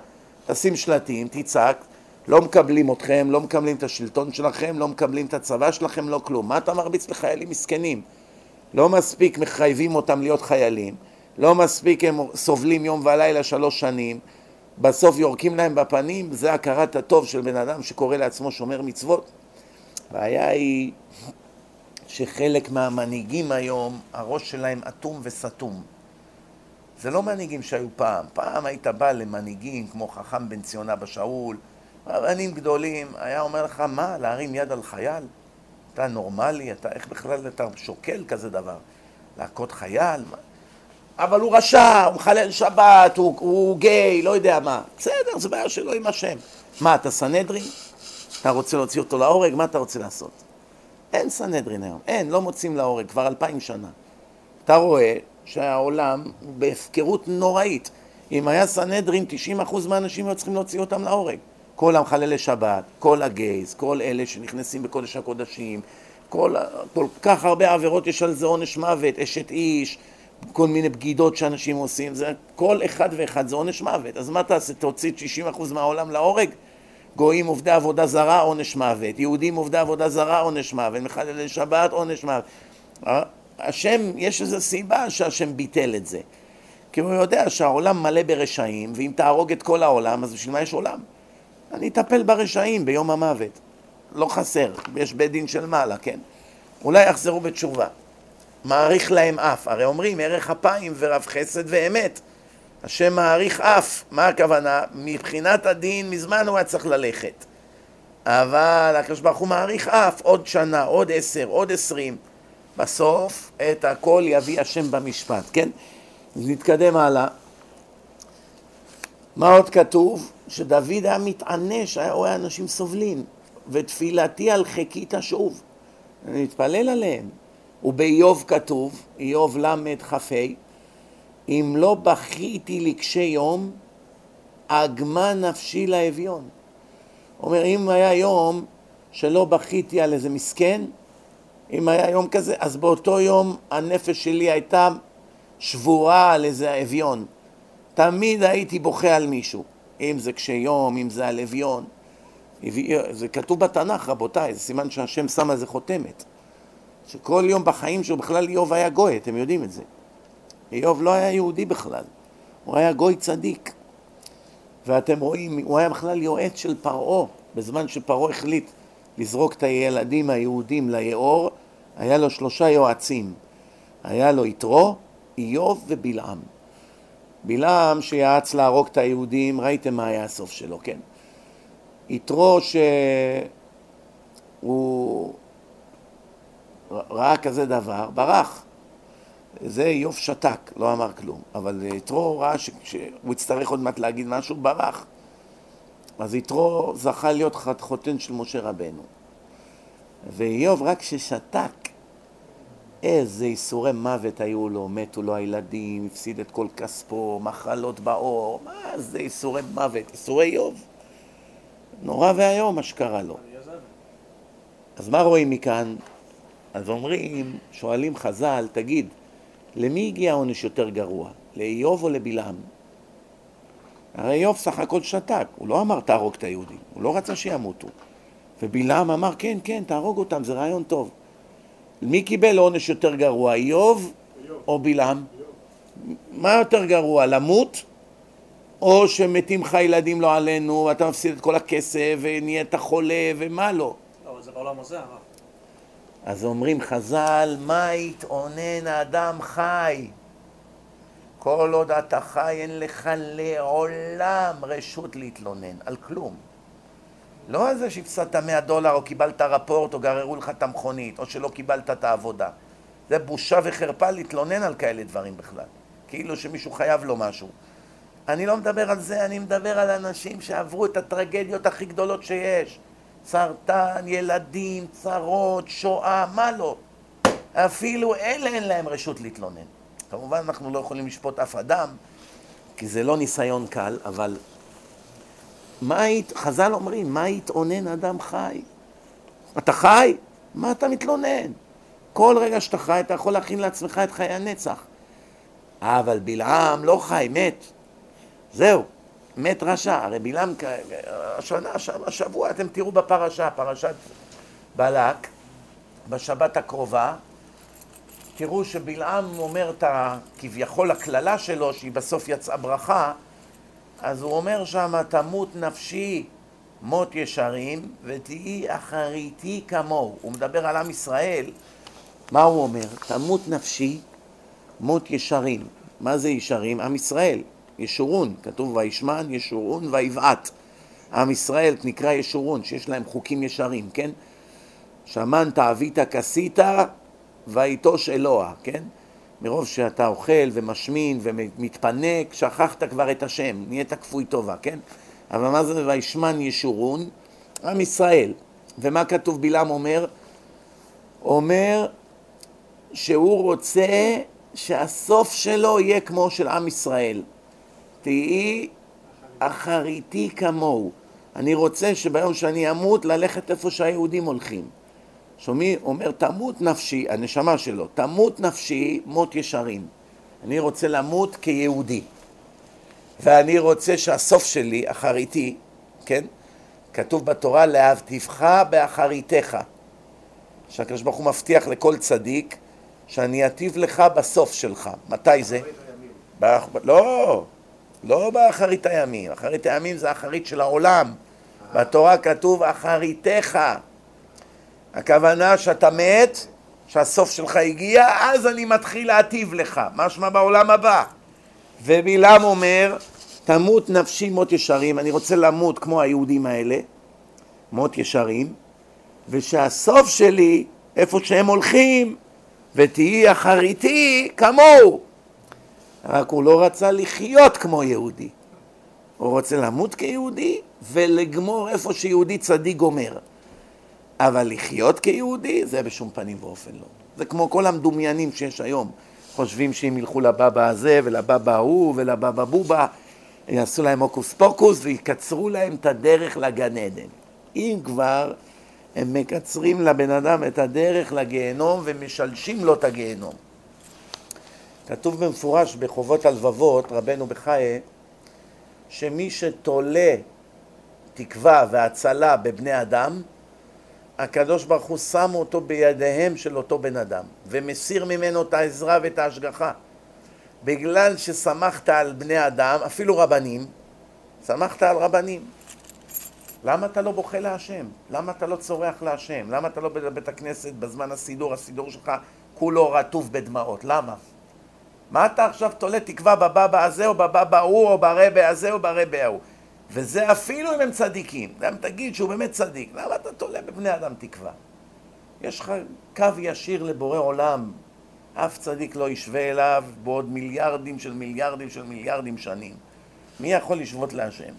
תשים שלטים, תצעק, לא מקבלים אתכם, לא מקבלים את השלטון שלכם, לא מקבלים את הצבא שלכם, לא כלום. מה אתה מרביץ לחיילים מסכנים? לא מספיק מחייבים אותם להיות חיילים, לא מספיק הם סובלים יום ולילה שלוש שנים, בסוף יורקים להם בפנים, זה הכרת הטוב של בן אדם שקורא לעצמו שומר מצוות. הבעיה היא שחלק מהמנהיגים היום, הראש שלהם אטום וסתום. זה לא מנהיגים שהיו פעם. פעם היית בא למנהיגים כמו חכם בן ציונה בשאול, רבנים גדולים, היה אומר לך, מה, להרים יד על חייל? אתה נורמלי? אתה, איך בכלל אתה שוקל כזה דבר? להכות חייל? מה? אבל הוא רשע, הוא מחלל שבת, הוא, הוא גיי, לא יודע מה. בסדר, זה בעיה שלו עם השם. מה, אתה סנהדרין? אתה רוצה להוציא אותו להורג? מה אתה רוצה לעשות? אין סנהדרין היום, אין, לא מוצאים להורג, כבר אלפיים שנה. אתה רואה שהעולם הוא בהפקרות נוראית. אם היה סנהדרין, 90% מהאנשים היו צריכים להוציא אותם להורג. כל המחללי שבת, כל הגייז, כל אלה שנכנסים בקודש הקודשים, כל, כל כך הרבה עבירות יש על זה עונש מוות, אשת איש, כל מיני בגידות שאנשים עושים, זה כל אחד ואחד זה עונש מוות. אז מה תעשה, תוציא 90% מהעולם להורג? גויים עובדי עבודה זרה, עונש מוות, יהודים עובדי עבודה זרה, עונש מוות, מחללי שבת, עונש מוות. השם, יש איזו סיבה שהשם ביטל את זה. כי הוא יודע שהעולם מלא ברשעים, ואם תהרוג את כל העולם, אז בשביל מה יש עולם? אני אטפל ברשעים ביום המוות. לא חסר, יש בית דין של מעלה, כן? אולי יחזרו בתשובה. מעריך להם אף. הרי אומרים ערך אפיים ורב חסד ואמת. השם מעריך אף. מה הכוונה? מבחינת הדין מזמן הוא היה צריך ללכת. אבל הקדוש ברוך הוא מעריך אף עוד שנה, עוד עשר, עוד עשרים. בסוף את הכל יביא השם במשפט, כן? אז נתקדם הלאה. מה עוד כתוב? שדוד היה מתענש, היה רואה אנשים סובלים, ותפילתי על חכי תשוב. אני מתפלל עליהם. ובאיוב כתוב, איוב ל"כ"ה, אם לא בכיתי לקשי יום, אגמה נפשי לאביון. אומר, אם היה יום שלא בכיתי על איזה מסכן, אם היה יום כזה, אז באותו יום הנפש שלי הייתה שבורה על איזה אביון. תמיד הייתי בוכה על מישהו, אם זה קשי יום, אם זה על אביון. זה כתוב בתנ"ך, רבותיי, זה סימן שהשם שם על זה חותמת. שכל יום בחיים שלו בכלל איוב היה גוי, אתם יודעים את זה. איוב לא היה יהודי בכלל, הוא היה גוי צדיק. ואתם רואים, הוא היה בכלל יועץ של פרעה, בזמן שפרעה החליט לזרוק את הילדים היהודים ליאור, היה לו שלושה יועצים. היה לו יתרו, איוב ובלעם. בלעם שיעץ להרוג את היהודים, ראיתם מה היה הסוף שלו, כן? יתרו שהוא ראה כזה דבר, ברח. זה איוב שתק, לא אמר כלום. אבל יתרו ראה שהוא יצטרך עוד מעט להגיד משהו, ברח. אז יתרו זכה להיות חותן של משה רבנו. ואיוב רק ששתק, איזה איסורי מוות היו לו, מתו לו הילדים, הפסיד את כל כספו, מחלות בעור, מה זה איסורי מוות, איסורי איוב. נורא ואיום מה שקרה לו. אז מה רואים מכאן? אז אומרים, שואלים חז"ל, תגיד, למי הגיע העונש יותר גרוע? לאיוב או לבלעם? הרי איוב סך הכל שתק, הוא לא אמר תהרוג את היהודים, הוא לא רצה שימותו. ובלעם אמר, כן, כן, תהרוג אותם, זה רעיון טוב. מי קיבל עונש יותר גרוע, איוב או בלעם? מה יותר גרוע, למות? או שמתים לך ילדים לא עלינו, ואתה מפסיד את כל הכסף, ונהיית חולה, ומה לא? לא, זה בעולם הזה. אז אומרים חז"ל, מה יתאונן האדם חי? כל עוד אתה חי אין לך לעולם רשות להתלונן, על כלום. לא על זה שהפסדת 100 דולר או קיבלת רפורט או גררו לך את המכונית או שלא קיבלת את העבודה. זה בושה וחרפה להתלונן על כאלה דברים בכלל. כאילו שמישהו חייב לו משהו. אני לא מדבר על זה, אני מדבר על אנשים שעברו את הטרגדיות הכי גדולות שיש. סרטן, ילדים, צרות, שואה, מה לא. אפילו אלה אין להם רשות להתלונן. כמובן אנחנו לא יכולים לשפוט אף אדם, כי זה לא ניסיון קל, אבל מה היית, חז"ל אומרים, מה יתאונן אדם חי? אתה חי? מה אתה מתלונן? כל רגע שאתה חי אתה יכול להכין לעצמך את חיי הנצח. אבל בלעם לא חי, מת. זהו, מת רשע. הרי בלעם, השנה, השבוע, אתם תראו בפרשה, פרשת בלק, בשבת הקרובה, תראו שבלעם אומר את כביכול הקללה שלו, שהיא בסוף יצאה ברכה, אז הוא אומר שם, תמות נפשי מות ישרים ותהי אחריתי כמוהו. הוא מדבר על עם ישראל, מה הוא אומר? תמות נפשי מות ישרים. מה זה ישרים? עם ישראל, ישורון, כתוב וישמן, ישורון ויבעט. עם ישראל נקרא ישורון, שיש להם חוקים ישרים, כן? שמנת אבית כסית ויטוש אלוה, כן? מרוב שאתה אוכל ומשמין ומתפנק, שכחת כבר את השם, נהיית כפוי טובה, כן? אבל מה זה וישמן ישורון? עם ישראל. ומה כתוב בלעם אומר? אומר שהוא רוצה שהסוף שלו יהיה כמו של עם ישראל. תהיי אחריתי כמוהו. אני רוצה שביום שאני אמות ללכת איפה שהיהודים הולכים. שומעי אומר, תמות נפשי, הנשמה שלו, תמות נפשי מות ישרים. אני רוצה למות כיהודי. ואני רוצה שהסוף שלי, אחריתי, כן, כתוב בתורה, להבטיבך באחריתך. שהקדוש ברוך הוא מבטיח לכל צדיק שאני אטיב לך בסוף שלך. מתי זה? לא, לא באחרית הימים. אחרית הימים זה אחרית של העולם. בתורה כתוב אחריתך. הכוונה שאתה מת, שהסוף שלך הגיע, אז אני מתחיל להטיב לך. משמע בעולם הבא. ובלעם אומר, תמות נפשי מות ישרים, אני רוצה למות כמו היהודים האלה, מות ישרים, ושהסוף שלי, איפה שהם הולכים, ותהיי אחריתי כמוהו. רק הוא לא רצה לחיות כמו יהודי. הוא רוצה למות כיהודי ולגמור איפה שיהודי צדיק גומר. אבל לחיות כיהודי זה בשום פנים ואופן לא. זה כמו כל המדומיינים שיש היום. חושבים שאם ילכו לבבא הזה ולבבא ההוא ולבבא בובה, יעשו להם הוקוס פוקוס ויקצרו להם את הדרך לגן עדן. אם כבר, הם מקצרים לבן אדם את הדרך לגיהנום ומשלשים לו את הגיהנום. כתוב במפורש בחובות הלבבות, רבנו בחיי, שמי שתולה תקווה והצלה בבני אדם, הקדוש ברוך הוא שם אותו בידיהם של אותו בן אדם ומסיר ממנו את העזרה ואת ההשגחה בגלל שסמכת על בני אדם, אפילו רבנים, סמכת על רבנים למה אתה לא בוכה להשם? למה אתה לא צורח להשם? למה אתה לא בבית הכנסת בזמן הסידור, הסידור שלך כולו רטוב בדמעות? למה? מה אתה עכשיו תולה תקווה בבבא הזה או בבבא ההוא או ברבה הזה או ברבה ההוא? וזה אפילו אם הם צדיקים. גם תגיד שהוא באמת צדיק. למה אתה תולה בבני אדם תקווה? יש לך קו ישיר לבורא עולם. אף צדיק לא ישווה אליו בעוד מיליארדים של מיליארדים של מיליארדים שנים. מי יכול לשבות להשם?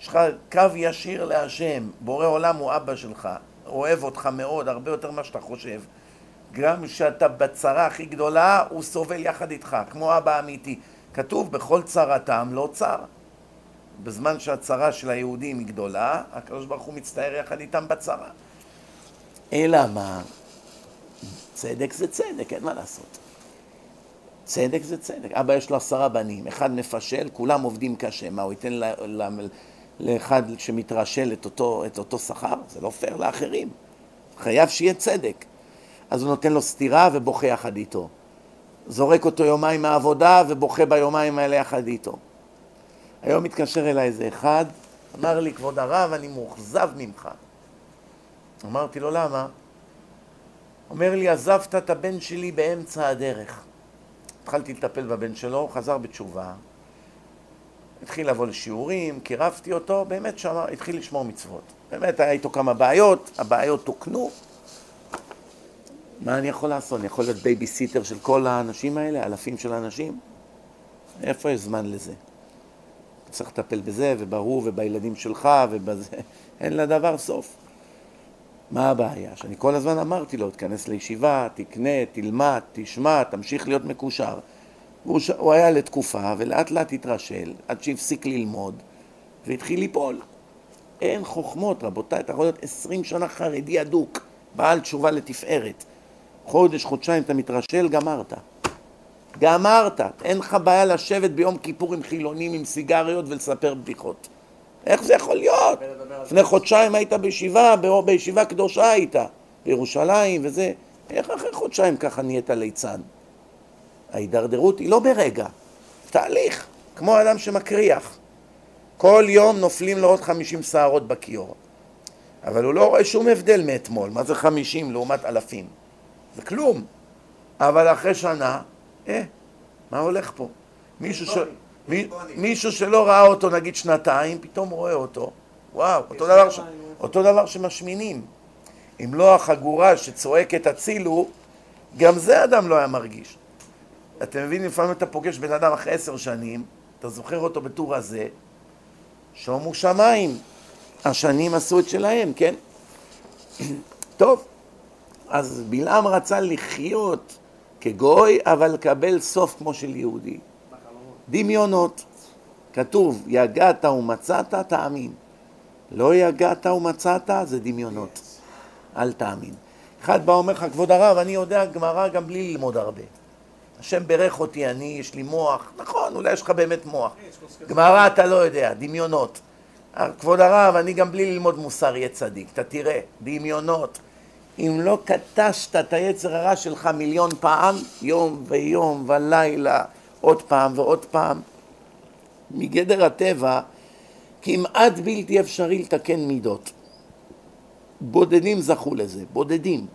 יש לך קו ישיר להשם. בורא עולם הוא אבא שלך. אוהב אותך מאוד, הרבה יותר ממה שאתה חושב. גם כשאתה בצרה הכי גדולה, הוא סובל יחד איתך, כמו אבא אמיתי. כתוב, בכל צרתם לא צר. בזמן שהצרה של היהודים היא גדולה, הקדוש ברוך הוא מצטער יחד איתם בצרה. אלא מה? צדק זה צדק, אין מה לעשות. צדק זה צדק. אבא יש לו עשרה בנים, אחד מפשל, כולם עובדים קשה. מה, הוא ייתן ל, ל, לאחד שמתרשל את אותו, אותו שכר? זה לא פייר לאחרים. חייב שיהיה צדק. אז הוא נותן לו סטירה ובוכה יחד איתו. זורק אותו יומיים מהעבודה ובוכה ביומיים האלה יחד איתו. היום מתקשר אליי איזה אחד, אמר לי, כבוד הרב, אני מאוכזב ממך. אמרתי לו, למה? אומר לי, עזבת את הבן שלי באמצע הדרך. התחלתי לטפל בבן שלו, הוא חזר בתשובה, התחיל לבוא לשיעורים, קירבתי אותו, באמת שם התחיל לשמור מצוות. באמת היה איתו כמה בעיות, הבעיות תוקנו. מה אני יכול לעשות? אני יכול להיות בייביסיטר של כל האנשים האלה, אלפים של אנשים? איפה יש זמן לזה? צריך לטפל בזה, ובהוא, ובילדים שלך, ובזה. אין לדבר סוף. מה הבעיה? שאני כל הזמן אמרתי לו, תיכנס לישיבה, תקנה, תלמד, תשמע, תמשיך להיות מקושר. והוא ש... הוא היה לתקופה, ולאט לאט התרשל, עד שהפסיק ללמוד, והתחיל ליפול. אין חוכמות, רבותיי, אתה יכול להיות עשרים שנה חרדי אדוק, בעל תשובה לתפארת. חודש, חודשיים אתה מתרשל, גמרת. גמרת. אין לך בעיה לשבת ביום כיפור עם חילונים עם סיגריות ולספר בדיחות. איך זה יכול להיות? לפני חודשיים היית בישיבה, בישיבה קדושה היית, בירושלים וזה. איך אחרי חודשיים ככה נהיית ליצן? ההידרדרות היא לא ברגע, תהליך, כמו אדם שמקריח. כל יום נופלים לו עוד חמישים שערות בכיור. אבל הוא לא רואה שום הבדל מאתמול, מה זה חמישים לעומת אלפים? זה כלום. אבל אחרי שנה, אה, מה הולך פה? מישהו, ש... מי... מישהו שלא ראה אותו נגיד שנתיים, פתאום רואה אותו. וואו, אותו דבר, ש... אותו דבר שמשמינים. אם לא החגורה שצועקת הצילו, גם זה אדם לא היה מרגיש. אתם מבינים, לפעמים אתה פוגש בן אדם אחרי עשר שנים, אתה זוכר אותו בטור הזה, שומו שמיים. השנים עשו את שלהם, כן? טוב, אז בלעם רצה לחיות כגוי, אבל לקבל סוף כמו של יהודי. דמיונות. כתוב, יגעת ומצאת, תאמין. לא יגעת ומצאת, זה דמיונות. אל תאמין. אחד בא אומר לך, כבוד הרב, אני יודע גמרא גם בלי ללמוד הרבה. השם ברך אותי, אני, יש לי מוח. נכון, אולי יש לך באמת מוח. גמרא אתה לא יודע, דמיונות. כבוד הרב, אני גם בלי ללמוד מוסר אהיה צדיק. אתה תראה, דמיונות. אם לא קטשת את היצר הרע שלך מיליון פעם, יום ויום ולילה, עוד פעם ועוד פעם, מגדר הטבע, כמעט בלתי אפשרי לתקן מידות. בודדים זכו לזה, בודדים.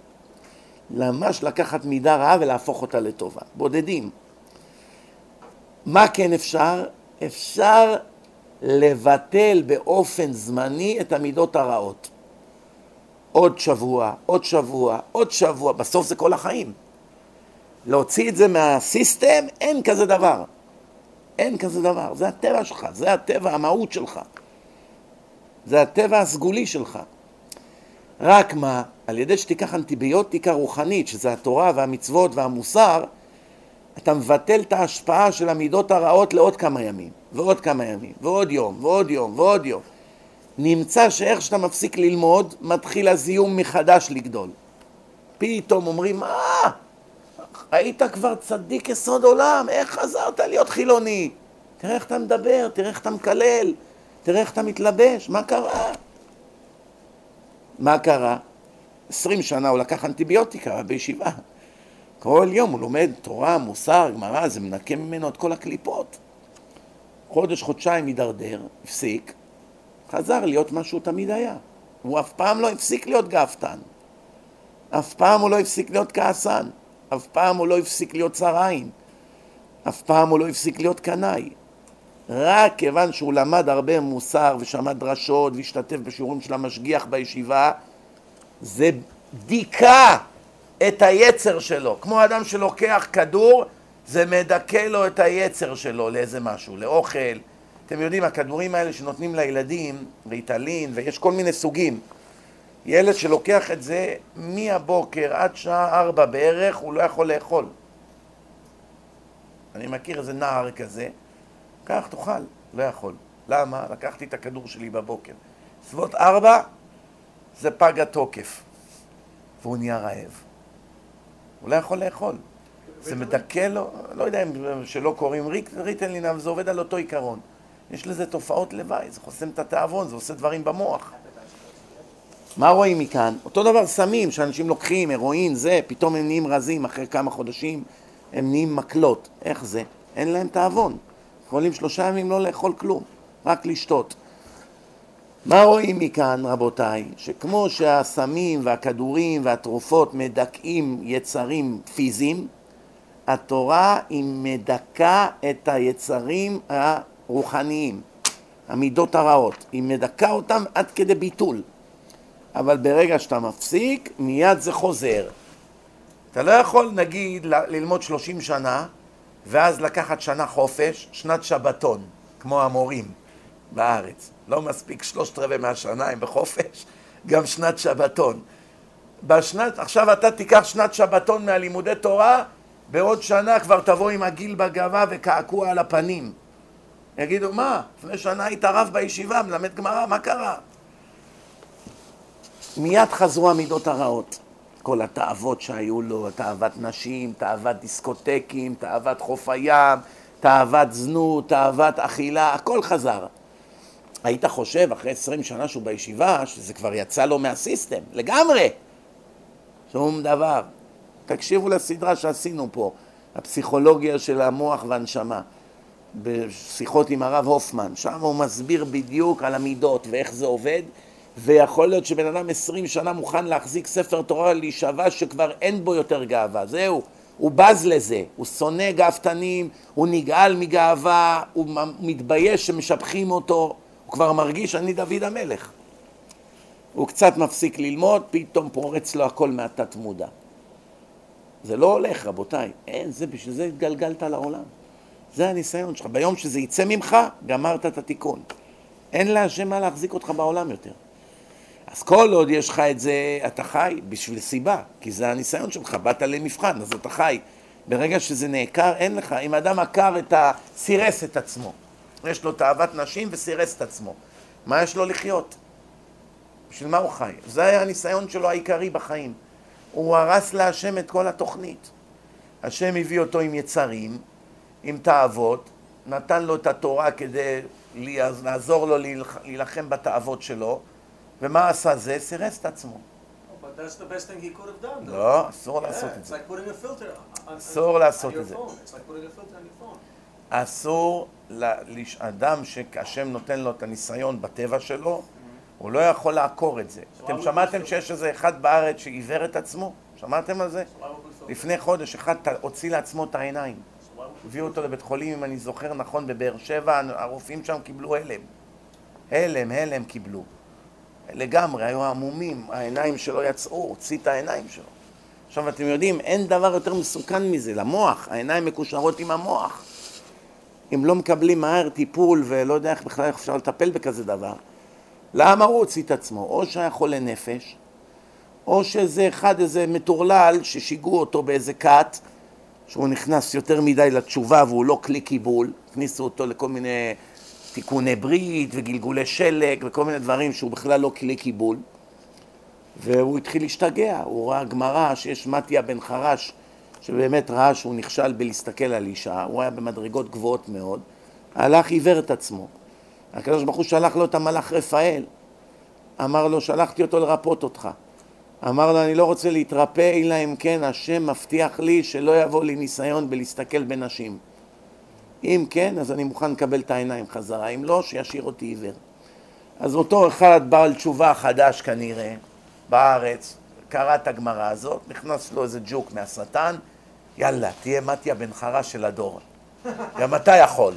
ממש לקחת מידה רעה ולהפוך אותה לטובה. בודדים. מה כן אפשר? אפשר לבטל באופן זמני את המידות הרעות. עוד שבוע, עוד שבוע, עוד שבוע, בסוף זה כל החיים. להוציא את זה מהסיסטם, אין כזה דבר. אין כזה דבר, זה הטבע שלך, זה הטבע, המהות שלך. זה הטבע הסגולי שלך. רק מה, על ידי שתיקח אנטיביוטיקה רוחנית, שזה התורה והמצוות והמוסר, אתה מבטל את ההשפעה של המידות הרעות לעוד כמה ימים, ועוד כמה ימים, ועוד יום, ועוד יום, ועוד יום. נמצא שאיך שאתה מפסיק ללמוד, מתחיל הזיהום מחדש לגדול. פתאום אומרים, מה? היית כבר צדיק יסוד עולם, איך חזרת להיות חילוני? תראה איך אתה מדבר, תראה איך אתה מקלל, תראה איך אתה מתלבש, מה קרה? מה קרה? עשרים שנה הוא לקח אנטיביוטיקה בישיבה. כל יום הוא לומד תורה, מוסר, גמרא, זה מנקה ממנו את כל הקליפות. חודש, חודשיים הידרדר, הפסיק, חזר להיות מה שהוא תמיד היה. הוא אף פעם לא הפסיק להיות גאוותן. אף פעם הוא לא הפסיק להיות כעסן. אף פעם הוא לא הפסיק להיות צר עין. אף פעם הוא לא הפסיק להיות קנאי. רק כיוון שהוא למד הרבה מוסר ושמע דרשות והשתתף בשיעורים של המשגיח בישיבה, זה דיכא את היצר שלו. כמו אדם שלוקח כדור, זה מדכא לו את היצר שלו לאיזה משהו, לאוכל. אתם יודעים, הכדורים האלה שנותנים לילדים, ריטלין, ויש כל מיני סוגים. ילד שלוקח את זה מהבוקר עד שעה ארבע בערך, הוא לא יכול לאכול. אני מכיר איזה נער כזה, קח, תאכל, לא יכול. למה? לקחתי את הכדור שלי בבוקר. סביבות ארבע זה פג התוקף, והוא נהיה רעב. הוא לא יכול לאכול. זה מדכא לו, לא יודע אם שלא קוראים ריטלין, אבל זה עובד על אותו עיקרון. יש לזה תופעות לוואי, זה חוסם את התיאבון, זה עושה דברים במוח. מה רואים מכאן? אותו דבר סמים שאנשים לוקחים, הרואין, זה, פתאום הם נהיים רזים אחרי כמה חודשים, הם נהיים מקלות. איך זה? אין להם תיאבון. יכולים שלושה ימים לא לאכול כלום, רק לשתות. מה רואים מכאן, רבותיי? שכמו שהסמים והכדורים והתרופות מדכאים יצרים פיזיים, התורה היא מדכא את היצרים הרוחניים, המידות הרעות. היא מדכא אותם עד כדי ביטול. אבל ברגע שאתה מפסיק, מיד זה חוזר. אתה לא יכול, נגיד, ללמוד 30 שנה, ואז לקחת שנה חופש, שנת שבתון, כמו המורים בארץ. לא מספיק שלושת רבעי מהשנה הם בחופש, גם שנת שבתון. בשנת, עכשיו אתה תיקח שנת שבתון מהלימודי תורה, בעוד שנה כבר תבוא עם הגיל בגבה וקעקוע על הפנים. יגידו, מה, לפני שנה היית רב בישיבה, מלמד גמרא, מה קרה? מיד חזרו המידות הרעות. כל התאוות שהיו לו, תאוות נשים, תאוות דיסקוטקים, תאוות חוף הים, תאוות זנות, תאוות אכילה, הכל חזר. היית חושב אחרי עשרים שנה שהוא בישיבה, שזה כבר יצא לו מהסיסטם, לגמרי. שום דבר. תקשיבו לסדרה שעשינו פה, הפסיכולוגיה של המוח והנשמה, בשיחות עם הרב הופמן, שם הוא מסביר בדיוק על המידות ואיך זה עובד, ויכול להיות שבן אדם עשרים שנה מוכן להחזיק ספר תורה להישבע שכבר אין בו יותר גאווה, זהו, הוא בז לזה, הוא שונא גאוותנים, הוא נגעל מגאווה, הוא מתבייש שמשבחים אותו, הוא כבר מרגיש אני דוד המלך. הוא קצת מפסיק ללמוד, פתאום פורץ לו הכל מהתת מודע. זה לא הולך, רבותיי. אין, זה בשביל זה התגלגלת לעולם. זה הניסיון שלך. ביום שזה יצא ממך, גמרת את התיקון. אין להשם מה להחזיק אותך בעולם יותר. אז כל עוד יש לך את זה, אתה חי בשביל סיבה, כי זה הניסיון שלך, באת למבחן, אז אתה חי. ברגע שזה נעקר, אין לך. אם אדם עקר את ה... סירס את עצמו. יש לו תאוות נשים וסירס את עצמו. מה יש לו לחיות? בשביל מה הוא חי? זה היה הניסיון שלו העיקרי בחיים. הוא הרס להשם את כל התוכנית. השם הביא אותו עם יצרים, עם תאוות, נתן לו את התורה כדי לעזור לו להילחם בתאוות שלו, ומה עשה זה? סירס את עצמו. לא, אסור לעשות את זה. אסור לעשות את זה. אסור לאדם שהשם נותן לו את הניסיון בטבע שלו, הוא לא יכול לעקור את זה. אתם שמעתם שיש איזה אחד בארץ שעיוור את עצמו? שמעתם על זה? לפני חודש אחד הוציא לעצמו את העיניים. הביאו אותו לבית חולים, אם אני זוכר נכון, בבאר שבע, הרופאים שם קיבלו הלם. הלם, הלם קיבלו. לגמרי, היו עמומים, העיניים שלו יצאו, הוציא את העיניים שלו. עכשיו אתם יודעים, אין דבר יותר מסוכן מזה, למוח, העיניים מקושרות עם המוח. אם לא מקבלים מהר טיפול ולא יודע איך בכלל אפשר לטפל בכזה דבר, למה הוא הוציא את עצמו? או שהיה חולה נפש, או שזה אחד, איזה מטורלל ששיגעו אותו באיזה כת, שהוא נכנס יותר מדי לתשובה והוא לא כלי קיבול, הכניסו אותו לכל מיני תיקוני ברית וגלגולי שלג וכל מיני דברים שהוא בכלל לא כלי קיבול והוא התחיל להשתגע, הוא ראה גמרא שיש מתיה בן חרש שבאמת ראה שהוא נכשל בלהסתכל על אישה, הוא היה במדרגות גבוהות מאוד, הלך עיוור את עצמו. הקדוש ברוך הוא שלח לו את המלאך רפאל, אמר לו, שלחתי אותו לרפות אותך. אמר לו, אני לא רוצה להתרפא, אלא אם כן השם מבטיח לי שלא יבוא לי ניסיון בלהסתכל בנשים. אם כן, אז אני מוכן לקבל את העיניים חזרה, אם לא, שישאיר אותי עיוור. אז אותו אחד בעל תשובה חדש כנראה, בארץ, קרא את הגמרא הזאת, נכנס לו איזה ג'וק מהשטן, יאללה, תהיה מתיה בן חרש של הדור. גם אתה יכול.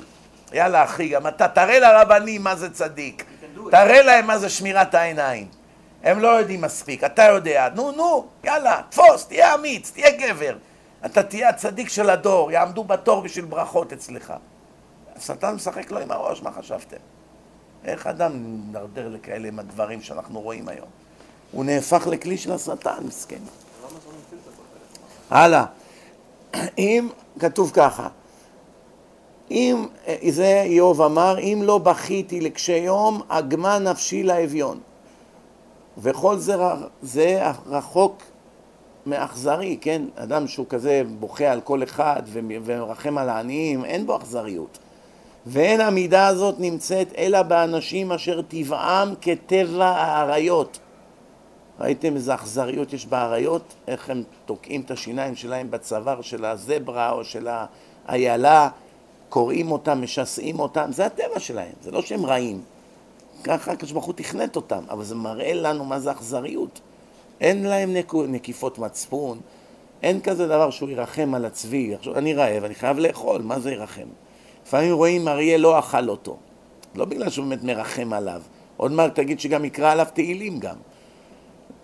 יאללה אחי, גם אתה, תראה לרבנים מה זה צדיק. תראה להם מה זה שמירת העיניים. הם לא יודעים מספיק, אתה יודע. נו, נו, יאללה, תפוס, תהיה אמיץ, תהיה גבר. אתה תהיה הצדיק של הדור, יעמדו בתור בשביל ברכות אצלך. השטן משחק לו עם הראש, מה חשבתם? איך אדם נדרדר לכאלה עם הדברים שאנחנו רואים היום? הוא נהפך לכלי של השטן, מסכן. הלאה. אם, כתוב ככה, אם, זה איוב אמר, אם לא בכיתי לקשי יום, אגמה נפשי לאביון. וכל זה, זה רחוק מאכזרי, כן? אדם שהוא כזה בוכה על כל אחד ומרחם על העניים, אין בו אכזריות. ואין המידה הזאת נמצאת אלא באנשים אשר טבעם כטבע האריות. ראיתם איזה אכזריות יש באריות? איך הם תוקעים את השיניים שלהם בצוואר של הזברה או של האיילה, קורעים אותם, משסעים אותם, זה הטבע שלהם, זה לא שהם רעים. ככה הקדוש ברוך הוא תכנת אותם, אבל זה מראה לנו מה זה אכזריות. אין להם נקיפות מצפון, אין כזה דבר שהוא ירחם על הצבי. עכשיו, אני רעב, אני חייב לאכול, מה זה ירחם? לפעמים רואים אריה לא אכל אותו, לא בגלל שהוא באמת מרחם עליו. עוד מעט תגיד שגם יקרא עליו תהילים גם.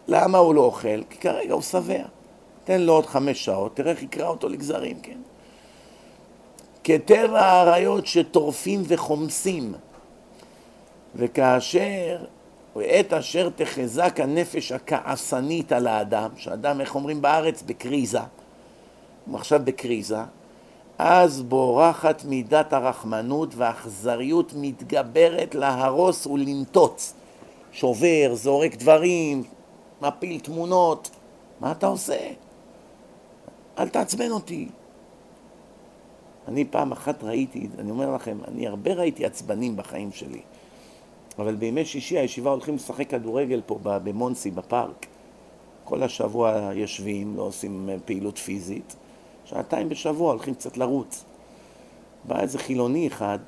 למה הוא לא אוכל? כי כרגע הוא שבע. תן לו עוד חמש שעות, תראה איך יקרא אותו לגזרים, כן? כטבע האריות שטורפים וחומסים, וכאשר ועת אשר תחזק הנפש הכעסנית על האדם, שאדם, איך אומרים בארץ, בקריזה, הוא עכשיו בקריזה, אז בורחת מידת הרחמנות והאכזריות מתגברת להרוס ולנטוץ. שובר, זורק דברים, מפיל תמונות. מה אתה עושה? אל תעצבן אותי. אני פעם אחת ראיתי, אני אומר לכם, אני הרבה ראיתי עצבנים בחיים שלי. אבל בימי שישי הישיבה הולכים לשחק כדורגל פה במונסי, בפארק. כל השבוע יושבים, לא עושים אה, פעילות פיזית. שעתיים בשבוע הולכים קצת לרוץ. בא איזה חילוני אחד,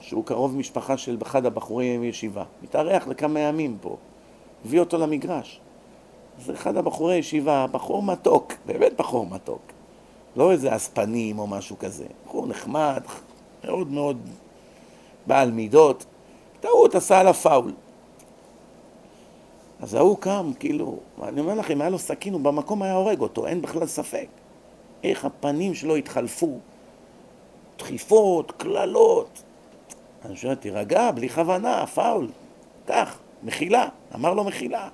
שהוא קרוב משפחה של אחד הבחורים ישיבה. מתארח לכמה ימים פה. הביא אותו למגרש. זה אחד הבחורי ישיבה, בחור מתוק, באמת בחור מתוק. לא איזה אספנים או משהו כזה. בחור נחמד, מאוד מאוד בעל מידות. טעות, עשה עליו פאול. אז ההוא קם, כאילו, אני אומר לכם, היה לו סכין, הוא במקום היה הורג אותו, אין בכלל ספק. איך הפנים שלו התחלפו, דחיפות, קללות. אני שואל, תירגע, בלי כוונה, פאול, קח, מחילה. אמר לו מחילה.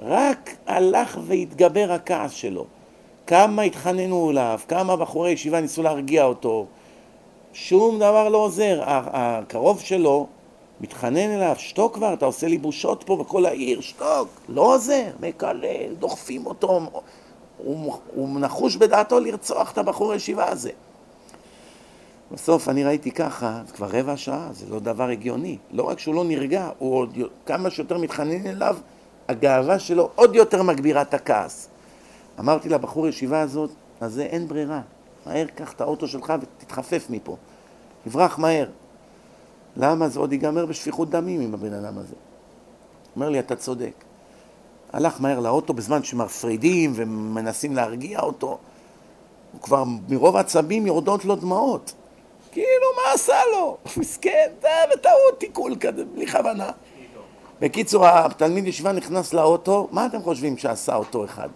רק הלך והתגבר הכעס שלו. כמה התחננו אליו, כמה בחורי ישיבה ניסו להרגיע אותו, שום דבר לא עוזר. הקרוב שלו מתחנן אליו, שתוק כבר, אתה עושה לי בושות פה בכל העיר, שתוק. לא עוזר, מקלל, דוחפים אותו, הוא, הוא נחוש בדעתו לרצוח את הבחור הישיבה הזה. בסוף אני ראיתי ככה, זה כבר רבע שעה, זה לא דבר הגיוני. לא רק שהוא לא נרגע, הוא עוד כמה שיותר מתחנן אליו, הגאווה שלו עוד יותר מגבירה את הכעס. אמרתי לבחור ישיבה הזאת, אז זה אין ברירה. מהר קח את האוטו שלך ותתחפף מפה. תברח מהר. למה? זה עוד ייגמר בשפיכות דמים עם הבן אדם הזה. אומר לי, אתה צודק. הלך מהר לאוטו בזמן שמפרידים ומנסים להרגיע אותו. הוא כבר מרוב עצבים יורדות לו דמעות. כאילו, מה עשה לו? מסכן, זה בטעות תיקול כזה, בלי כוונה. בקיצור, התלמיד ישיבה נכנס לאוטו, מה אתם חושבים שעשה אותו אחד?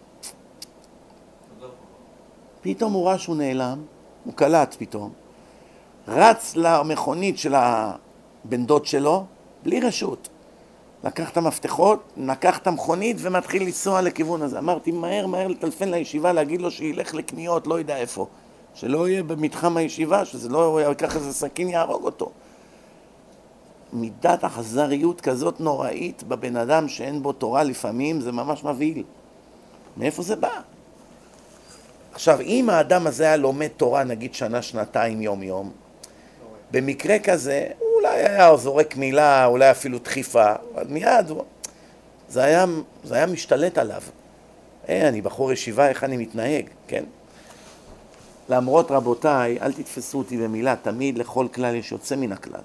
פתאום הוא ראה שהוא נעלם, הוא קלט פתאום, רץ למכונית של הבן דוד שלו, בלי רשות. לקח את המפתחות, לקח את המכונית ומתחיל לנסוע לכיוון הזה. אמרתי, מהר מהר לטלפן לישיבה, להגיד לו שילך לקניות, לא יודע איפה. שלא יהיה במתחם הישיבה, שזה לא ייקח איזה סכין יהרוג אותו. מידת אכזריות כזאת נוראית בבן אדם שאין בו תורה לפעמים, זה ממש מבהיל. מאיפה זה בא? עכשיו, אם האדם הזה היה לומד תורה נגיד שנה, שנתיים, יום יום, במקרה כזה, הוא אולי היה זורק מילה, אולי אפילו דחיפה, אבל מיד זה היה, זה היה משתלט עליו. היי, אה, אני בחור ישיבה, איך אני מתנהג, כן? למרות רבותיי, אל תתפסו אותי במילה, תמיד לכל כלל יש יוצא מן הכלל.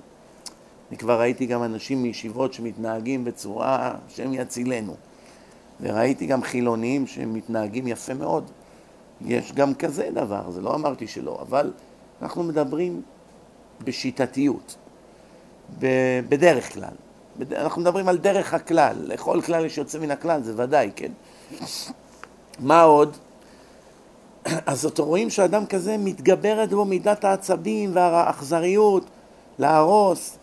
אני כבר ראיתי גם אנשים מישיבות שמתנהגים בצורה שהם יצילנו. וראיתי גם חילונים שמתנהגים יפה מאוד. יש גם כזה דבר, זה לא אמרתי שלא, אבל אנחנו מדברים בשיטתיות, בדרך כלל. אנחנו מדברים על דרך הכלל, לכל כלל יש יוצא מן הכלל, זה ודאי, כן. מה עוד? אז אתם רואים שאדם כזה מתגברת בו מידת העצבים והאכזריות להרוס.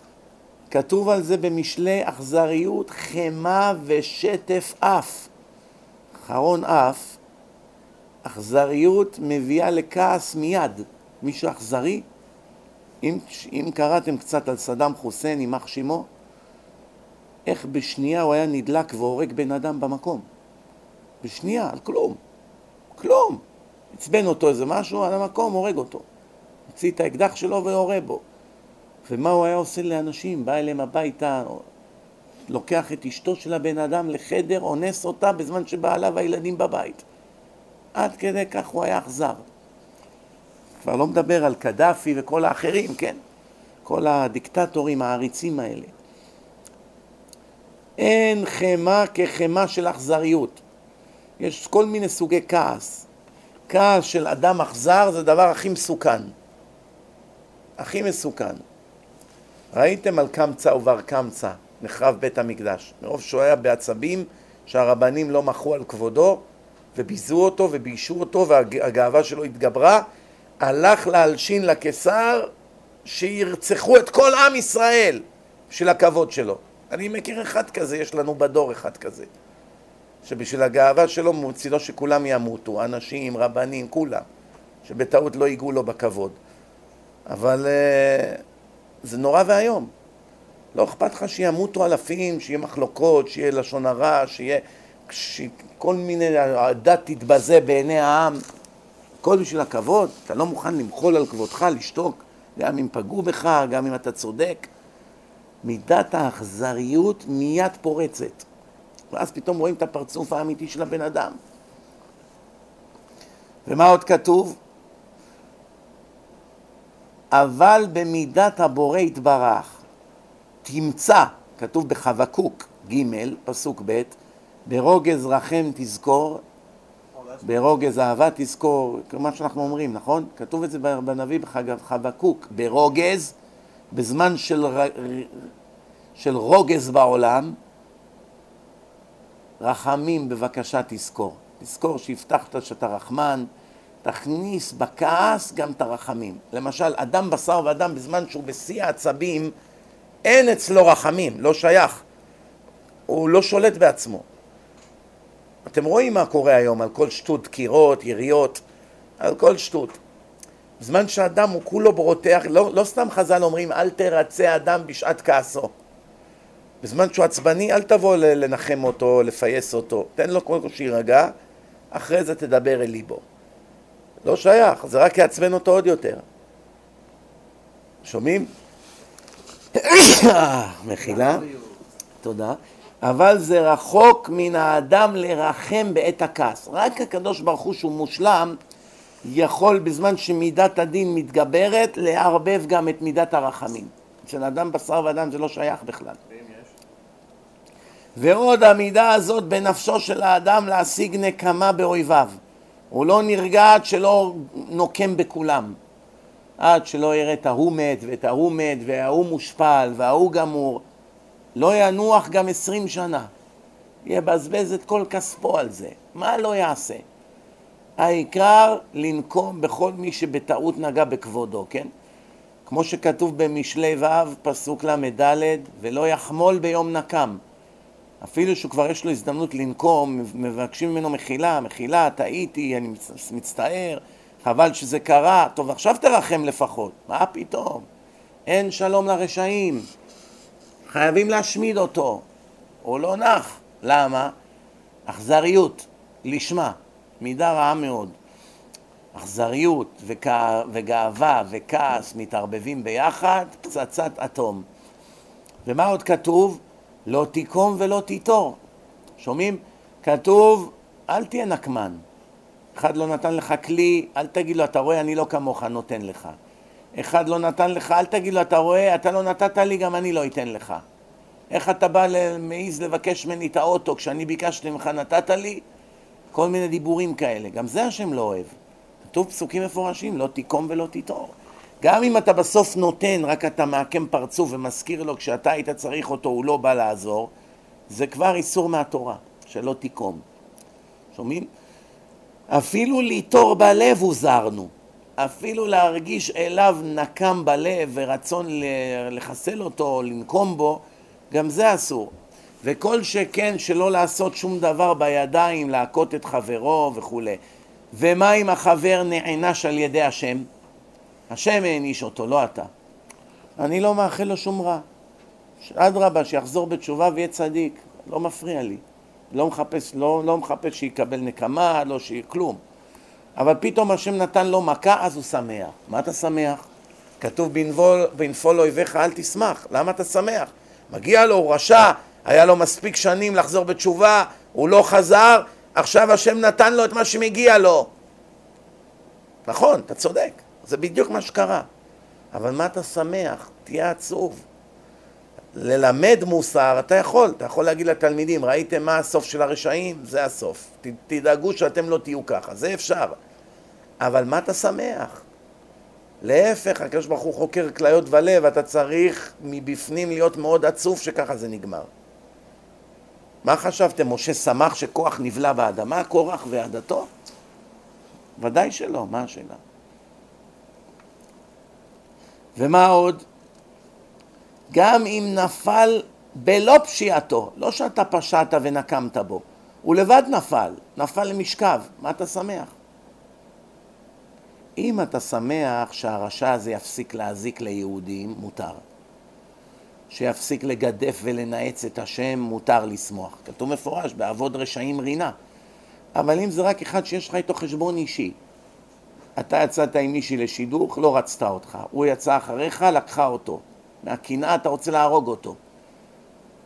כתוב על זה במשלי אכזריות, חמה ושטף אף. אחרון אף, אכזריות מביאה לכעס מיד. מישהו אכזרי? אם, אם קראתם קצת על סדאם חוסיין, יימח שמו, איך בשנייה הוא היה נדלק והורג בן אדם במקום. בשנייה, על כלום. כלום. עצבן אותו איזה משהו, על המקום הורג אותו. הוציא את האקדח שלו ויורה בו. ומה הוא היה עושה לאנשים? בא אליהם הביתה, לוקח את אשתו של הבן אדם לחדר, אונס אותה בזמן שבעלה והילדים בבית. עד כדי כך הוא היה אכזר. כבר לא מדבר על קדאפי וכל האחרים, כן? כל הדיקטטורים העריצים האלה. אין חמאה כחמאה של אכזריות. יש כל מיני סוגי כעס. כעס של אדם אכזר זה הדבר הכי מסוכן. הכי מסוכן. ראיתם על קמצא ובר קמצא, נחרב בית המקדש. מרוב שהוא היה בעצבים שהרבנים לא מחו על כבודו וביזו אותו וביישו אותו והגאווה שלו התגברה, הלך להלשין לקיסר שירצחו את כל עם ישראל בשביל הכבוד שלו. אני מכיר אחד כזה, יש לנו בדור אחד כזה. שבשביל הגאווה שלו מצידו שכולם ימותו, אנשים, רבנים, כולם, שבטעות לא ייגעו לו בכבוד. אבל uh, זה נורא ואיום. לא אכפת לך שימותו אלפים, שיהיה מחלוקות, שיהיה לשון הרע, שיהיה... כל מיני... הדת תתבזה בעיני העם. הכל בשביל הכבוד, אתה לא מוכן למחול על כבודך, לשתוק, גם אם פגעו בך, גם אם אתה צודק. מידת האכזריות מיד פורצת. ואז פתאום רואים את הפרצוף האמיתי של הבן אדם. ומה עוד כתוב? אבל במידת הבורא יתברך תמצא, כתוב בחבקוק ג', פסוק ב', ברוגז רחם תזכור, ברוגז אהבה תזכור, מה שאנחנו אומרים, נכון? כתוב את זה בנביא בחבקוק, ברוגז, בזמן של, של רוגז בעולם, רחמים בבקשה תזכור. תזכור שהבטחת שאתה רחמן, תכניס בכעס גם את הרחמים. למשל, אדם בשר ואדם בזמן שהוא בשיא העצבים, אין אצלו רחמים, לא שייך. הוא לא שולט בעצמו. אתם רואים מה קורה היום על כל שטות, דקירות, יריות, על כל שטות. בזמן שאדם הוא כולו ברותח, לא, לא סתם חז"ל אומרים אל תרצה אדם בשעת כעסו. בזמן שהוא עצבני אל תבוא לנחם אותו, לפייס אותו, תן לו קודם כל שיירגע, אחרי זה תדבר אל ליבו. לא שייך, זה רק יעצבן אותו עוד יותר. שומעים? מחילה. תודה. אבל זה רחוק מן האדם לרחם בעת הכעס. רק הקדוש ברוך הוא שהוא מושלם יכול בזמן שמידת הדין מתגברת לערבב גם את מידת הרחמים. אצל אדם בשר ודם זה לא שייך בכלל. ועוד המידה הזאת בנפשו של האדם להשיג נקמה באויביו. הוא לא נרגע עד שלא נוקם בכולם. עד שלא יראה את ההוא מת ואת ההוא מת וההוא מושפל וההוא גמור. לא ינוח גם עשרים שנה. יבזבז את כל כספו על זה. מה לא יעשה? העיקר לנקום בכל מי שבטעות נגע בכבודו, כן? כמו שכתוב במשלי ו', פסוק ל"ד, ולא יחמול ביום נקם. אפילו שהוא כבר יש לו הזדמנות לנקום, מבקשים ממנו מחילה, מחילה, טעיתי, אני מצטער, חבל שזה קרה, טוב עכשיו תרחם לפחות, מה פתאום? אין שלום לרשעים, חייבים להשמיד אותו, הוא לא נח, למה? אכזריות, לשמה, מידה רעה מאוד. אכזריות וגאווה וכעס מתערבבים ביחד, פצצת אטום. ומה עוד כתוב? לא תיקום ולא תיטור. שומעים? כתוב, אל תהיה נקמן. אחד לא נתן לך כלי, אל תגיד לו, אתה רואה, אני לא כמוך, נותן לך. אחד לא נתן לך, אל תגיד לו, אתה רואה, אתה לא נתת לי, גם אני לא אתן לך. איך אתה בא, מעז לבקש ממני את האוטו, כשאני ביקשתי ממך נתת לי? כל מיני דיבורים כאלה. גם זה השם לא אוהב. כתוב פסוקים מפורשים, לא תיקום ולא תיטור. גם אם אתה בסוף נותן, רק אתה מעקם פרצוף ומזכיר לו כשאתה היית צריך אותו, הוא לא בא לעזור, זה כבר איסור מהתורה, שלא תיקום. שומעים? אפילו ליטור בלב הוזהרנו. אפילו להרגיש אליו נקם בלב ורצון לחסל אותו, לנקום בו, גם זה אסור. וכל שכן שלא לעשות שום דבר בידיים, להכות את חברו וכולי. ומה אם החבר נענש על ידי השם? השם העניש אותו, לא אתה. אני לא מאחל לו שום רע. אדרבה, שיחזור בתשובה ויהיה צדיק, לא מפריע לי. לא מחפש, לא, לא מחפש שיקבל נקמה, לא שיהיה כלום. אבל פתאום השם נתן לו מכה, אז הוא שמח. מה אתה שמח? כתוב בנפול, בנפול אויביך אל תשמח. למה אתה שמח? מגיע לו, הוא רשע, היה לו מספיק שנים לחזור בתשובה, הוא לא חזר, עכשיו השם נתן לו את מה שמגיע לו. נכון, אתה צודק. זה בדיוק מה שקרה. אבל מה אתה שמח? תהיה עצוב. ללמד מוסר אתה יכול, אתה יכול להגיד לתלמידים, ראיתם מה הסוף של הרשעים? זה הסוף. ת, תדאגו שאתם לא תהיו ככה, זה אפשר. אבל מה אתה שמח? להפך, הקדוש ברוך הוא חוקר כליות ולב, אתה צריך מבפנים להיות מאוד עצוב שככה זה נגמר. מה חשבתם, משה שמח שכוח נבלע באדמה, קורח ועדתו? ודאי שלא, מה השאלה? ומה עוד? גם אם נפל בלא פשיעתו, לא שאתה פשעת ונקמת בו, הוא לבד נפל, נפל למשכב, מה אתה שמח? אם אתה שמח שהרשע הזה יפסיק להזיק ליהודים, מותר. שיפסיק לגדף ולנאץ את השם, מותר לשמוח. כתוב מפורש, בעבוד רשעים רינה. אבל אם זה רק אחד שיש לך איתו חשבון אישי, אתה יצאת עם מישהי לשידוך, לא רצתה אותך. הוא יצא אחריך, לקחה אותו. מהקנאה אתה רוצה להרוג אותו.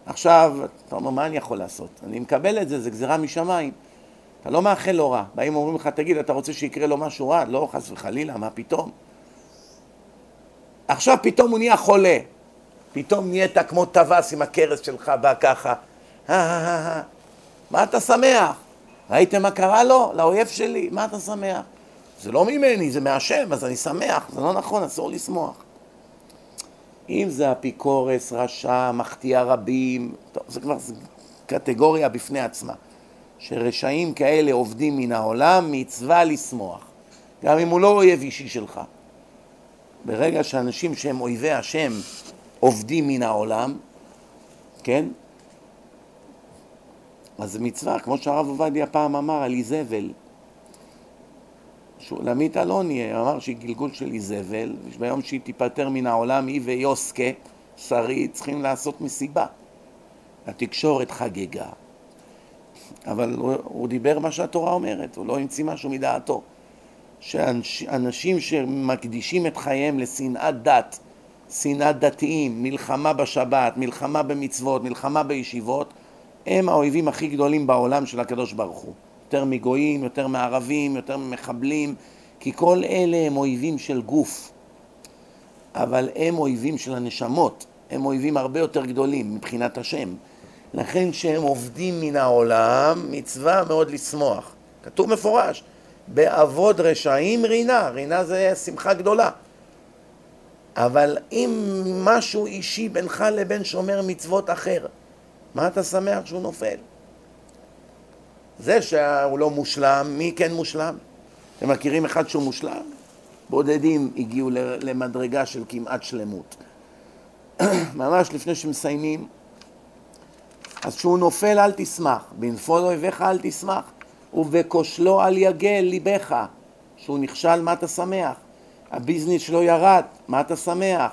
עכשיו, אתה אומר, מה אני יכול לעשות? אני מקבל את זה, זה גזירה משמיים. אתה לא מאחל לו רע. באים ואומרים לך, תגיד, אתה רוצה שיקרה לו משהו רע? לא, חס וחלילה, מה פתאום? עכשיו פתאום הוא נהיה חולה. פתאום נהיית כמו טווס עם הכרס שלך, בא ככה. מה אתה שמח? ראיתם מה קרה לו? לאויב שלי? מה אתה שמח? זה לא ממני, זה מהשם, אז אני שמח. זה לא נכון, אסור לשמוח. אם זה אפיקורס, רשע, מחטיא רבים, טוב, זה כבר קטגוריה בפני עצמה. שרשעים כאלה עובדים מן העולם, מצווה לשמוח. גם אם הוא לא אויב אישי שלך. ברגע שאנשים שהם אויבי השם עובדים מן העולם, כן? אז זה מצווה, כמו שהרב עובדיה פעם אמר על איזבל. שולמית אלוני אמר שהיא גלגול של איזבל, ביום שהיא תיפטר מן העולם, היא ויוסקה, שרי, צריכים לעשות מסיבה. התקשורת חגגה. אבל הוא, הוא דיבר מה שהתורה אומרת, הוא לא המציא משהו מדעתו. שאנשים שמקדישים את חייהם לשנאת דת שנאת דתיים, מלחמה בשבת, מלחמה במצוות, מלחמה בישיבות, הם האויבים הכי גדולים בעולם של הקדוש ברוך הוא. יותר מגויים, יותר מערבים, יותר ממחבלים, כי כל אלה הם אויבים של גוף, אבל הם אויבים של הנשמות, הם אויבים הרבה יותר גדולים מבחינת השם. לכן כשהם עובדים מן העולם, מצווה מאוד לשמוח. כתוב מפורש, באבוד רשעים רינה, רינה זה שמחה גדולה. אבל אם משהו אישי בינך לבין שומר מצוות אחר, מה אתה שמח שהוא נופל? זה שהוא לא מושלם, מי כן מושלם? אתם מכירים אחד שהוא מושלם? בודדים הגיעו למדרגה של כמעט שלמות. ממש לפני שמסיימים, אז כשהוא נופל אל תשמח, בנפול אויביך אל תשמח, ובכושלו אל יגל ליבך. כשהוא נכשל, מה אתה שמח? הביזנס שלו ירד, מה אתה שמח?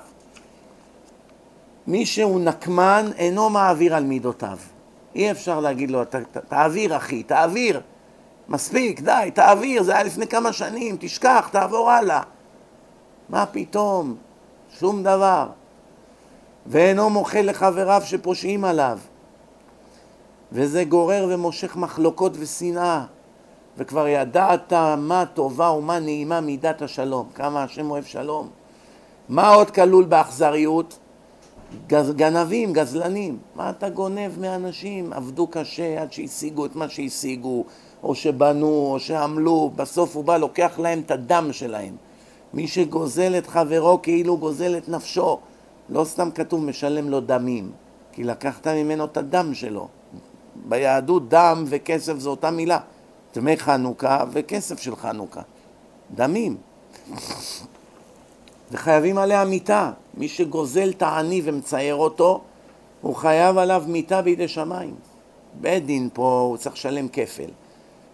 מי שהוא נקמן אינו מעביר על מידותיו. אי אפשר להגיד לו, תעביר אחי, תעביר. מספיק, די, תעביר, זה היה לפני כמה שנים, תשכח, תעבור הלאה. מה פתאום? שום דבר. ואינו מוחל לחבריו שפושעים עליו. וזה גורר ומושך מחלוקות ושנאה. וכבר ידעת מה טובה ומה נעימה מידת השלום. כמה השם אוהב שלום. מה עוד כלול באכזריות? גז, גנבים, גזלנים. מה אתה גונב מאנשים? עבדו קשה עד שהשיגו את מה שהשיגו, או שבנו, או שעמלו, בסוף הוא בא, לוקח להם את הדם שלהם. מי שגוזל את חברו כאילו גוזל את נפשו. לא סתם כתוב משלם לו דמים, כי לקחת ממנו את הדם שלו. ביהדות דם וכסף זו אותה מילה. דמי חנוכה וכסף של חנוכה. דמים. וחייבים עליה מיתה. מי שגוזל את העני ומצייר אותו, הוא חייב עליו מיתה בידי שמיים. בית דין פה הוא צריך לשלם כפל.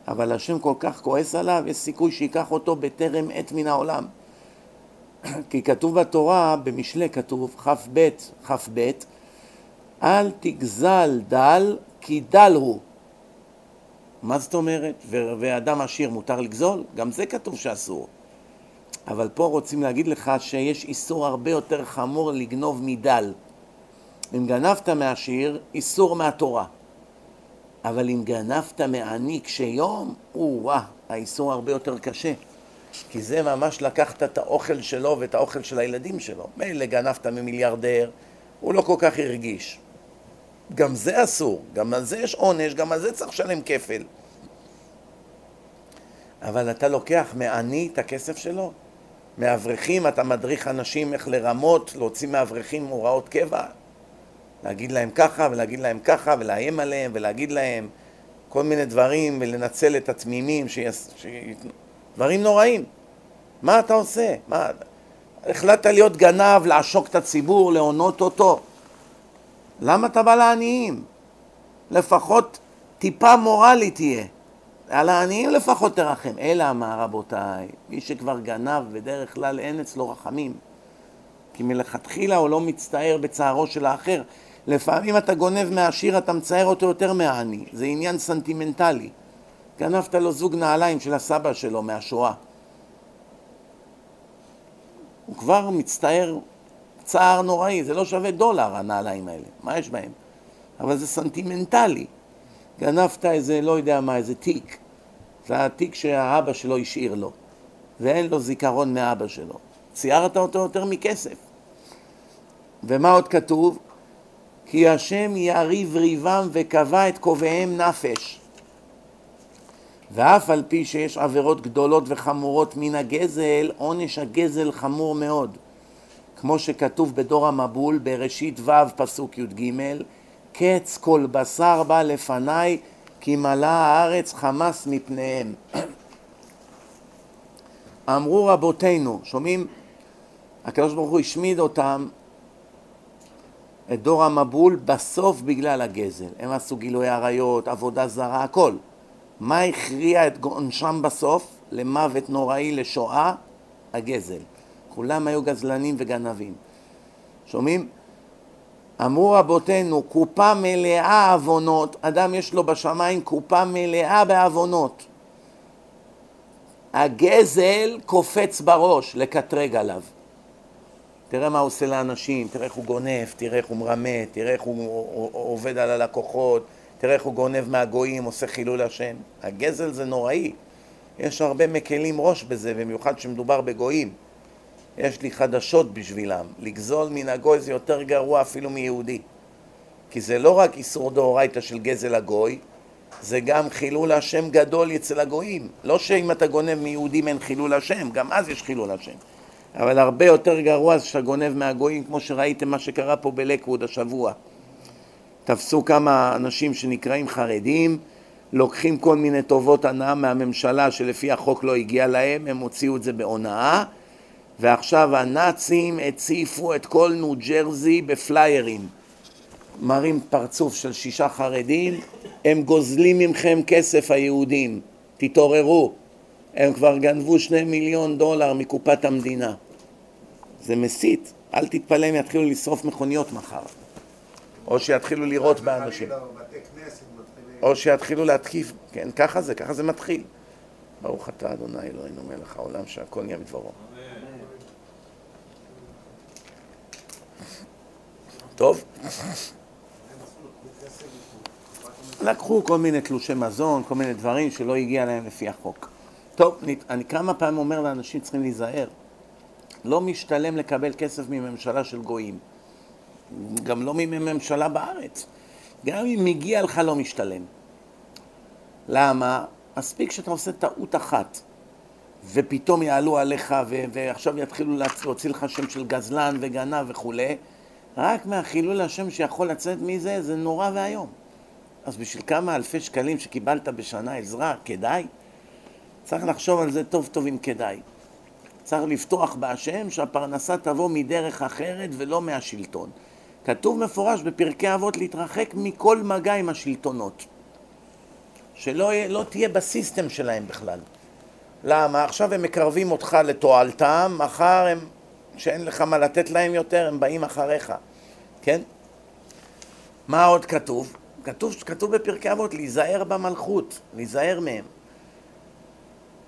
אבל השם כל כך כועס עליו, יש סיכוי שייקח אותו בטרם עת מן העולם. כי כתוב בתורה, במשלי כתוב, כ"ב, כ"ב, אל תגזל דל כי דל הוא. מה זאת אומרת? ואדם עשיר מותר לגזול? גם זה כתוב שאסור. אבל פה רוצים להגיד לך שיש איסור הרבה יותר חמור לגנוב מדל. אם גנבת מעשיר, איסור מהתורה. אבל אם גנבת מעני קשה יום, או-אה, האיסור הרבה יותר קשה. כי זה ממש לקחת את האוכל שלו ואת האוכל של הילדים שלו. מילא גנבת ממיליארדר, הוא לא כל כך הרגיש. גם זה אסור, גם על זה יש עונש, גם על זה צריך לשלם כפל. אבל אתה לוקח מעני את הכסף שלו? מאברכים אתה מדריך אנשים איך לרמות, להוציא מאברכים הוראות קבע? להגיד להם ככה ולהגיד להם ככה ולאיים עליהם ולהגיד להם כל מיני דברים ולנצל את התמימים שיס... שיתנו דברים נוראים. מה אתה עושה? מה... החלטת להיות גנב, לעשוק את הציבור, להונות אותו. למה אתה בא לעניים? לפחות טיפה מורלי תהיה. על העניים לפחות תרחם. אלא מה רבותיי, מי שכבר גנב, בדרך כלל אין אצלו רחמים. כי מלכתחילה הוא לא מצטער בצערו של האחר. לפעמים אתה גונב מהעשיר, אתה מצער אותו יותר מהעני. זה עניין סנטימנטלי. גנבת לו זוג נעליים של הסבא שלו מהשואה. הוא כבר מצטער צער נוראי, זה לא שווה דולר הנעליים האלה, מה יש בהם? אבל זה סנטימנטלי. גנבת איזה, לא יודע מה, איזה תיק. זה התיק שהאבא שלו השאיר לו, ואין לו זיכרון מאבא שלו. ציירת אותו יותר מכסף. ומה עוד כתוב? כי השם יריב ריבם וקבע את קובעיהם נפש. ואף על פי שיש עבירות גדולות וחמורות מן הגזל, עונש הגזל חמור מאוד. כמו שכתוב בדור המבול בראשית ו' פסוק י"ג, קץ כל בשר בא לפניי כי מלאה הארץ חמס מפניהם. אמרו רבותינו, שומעים? הקדוש ברוך הוא השמיד אותם, את דור המבול, בסוף בגלל הגזל. הם עשו גילוי עריות, עבודה זרה, הכל. מה הכריע את עונשם בסוף? למוות נוראי, לשואה? הגזל. כולם היו גזלנים וגנבים. שומעים? אמרו רבותינו, קופה מלאה עוונות, אדם יש לו בשמיים קופה מלאה בעוונות. הגזל קופץ בראש לקטרג עליו. תראה מה הוא עושה לאנשים, תראה איך הוא גונב, תראה איך הוא מרמה, תראה איך הוא עובד על הלקוחות, תראה איך הוא גונב מהגויים, עושה חילול השם. הגזל זה נוראי. יש הרבה מקלים ראש בזה, במיוחד כשמדובר בגויים. יש לי חדשות בשבילם. לגזול מן הגוי זה יותר גרוע אפילו מיהודי. כי זה לא רק איסור דאורייתא של גזל הגוי, זה גם חילול השם גדול אצל הגויים. לא שאם אתה גונב מיהודים אין חילול השם, גם אז יש חילול השם. אבל הרבה יותר גרוע זה שאתה גונב מהגויים, כמו שראיתם מה שקרה פה בלקווד השבוע. תפסו כמה אנשים שנקראים חרדים, לוקחים כל מיני טובות הנאה מהממשלה שלפי החוק לא הגיע להם, הם הוציאו את זה בהונאה, ועכשיו הנאצים הציפו את כל ניו ג'רזי בפליירים. מראים פרצוף של שישה חרדים, הם גוזלים מכם כסף היהודים, תתעוררו. הם כבר גנבו שני מיליון דולר מקופת המדינה. זה מסית, אל תתפלא אם יתחילו לשרוף מכוניות מחר. או שיתחילו לירות באנשים. או שיתחילו להתקיף, כן, ככה זה, ככה זה מתחיל. ברוך אתה אדוני אלוהינו מלך העולם שהכל נהיה בדברו. טוב? לקחו כל מיני תלושי מזון, כל מיני דברים שלא הגיע להם לפי החוק. טוב, אני כמה פעמים אומר לאנשים צריכים להיזהר. לא משתלם לקבל כסף מממשלה של גויים. גם לא מממשלה בארץ. גם אם מגיע לך לא משתלם. למה? מספיק שאתה עושה טעות אחת, ופתאום יעלו עליך, ועכשיו יתחילו להוציא לך שם של גזלן וגנב וכולי, רק מהחילול השם שיכול לצאת מזה, זה נורא ואיום. אז בשביל כמה אלפי שקלים שקיבלת בשנה עזרה, כדאי? צריך לחשוב על זה טוב טוב אם כדאי. צריך לפתוח בהשם שהפרנסה תבוא מדרך אחרת ולא מהשלטון. כתוב מפורש בפרקי אבות להתרחק מכל מגע עם השלטונות. שלא לא תהיה בסיסטם שלהם בכלל. למה? עכשיו הם מקרבים אותך לתועלתם, מחר הם, שאין לך מה לתת להם יותר, הם באים אחריך, כן? מה עוד כתוב? כתוב, כתוב בפרקי אבות, להיזהר במלכות, להיזהר מהם.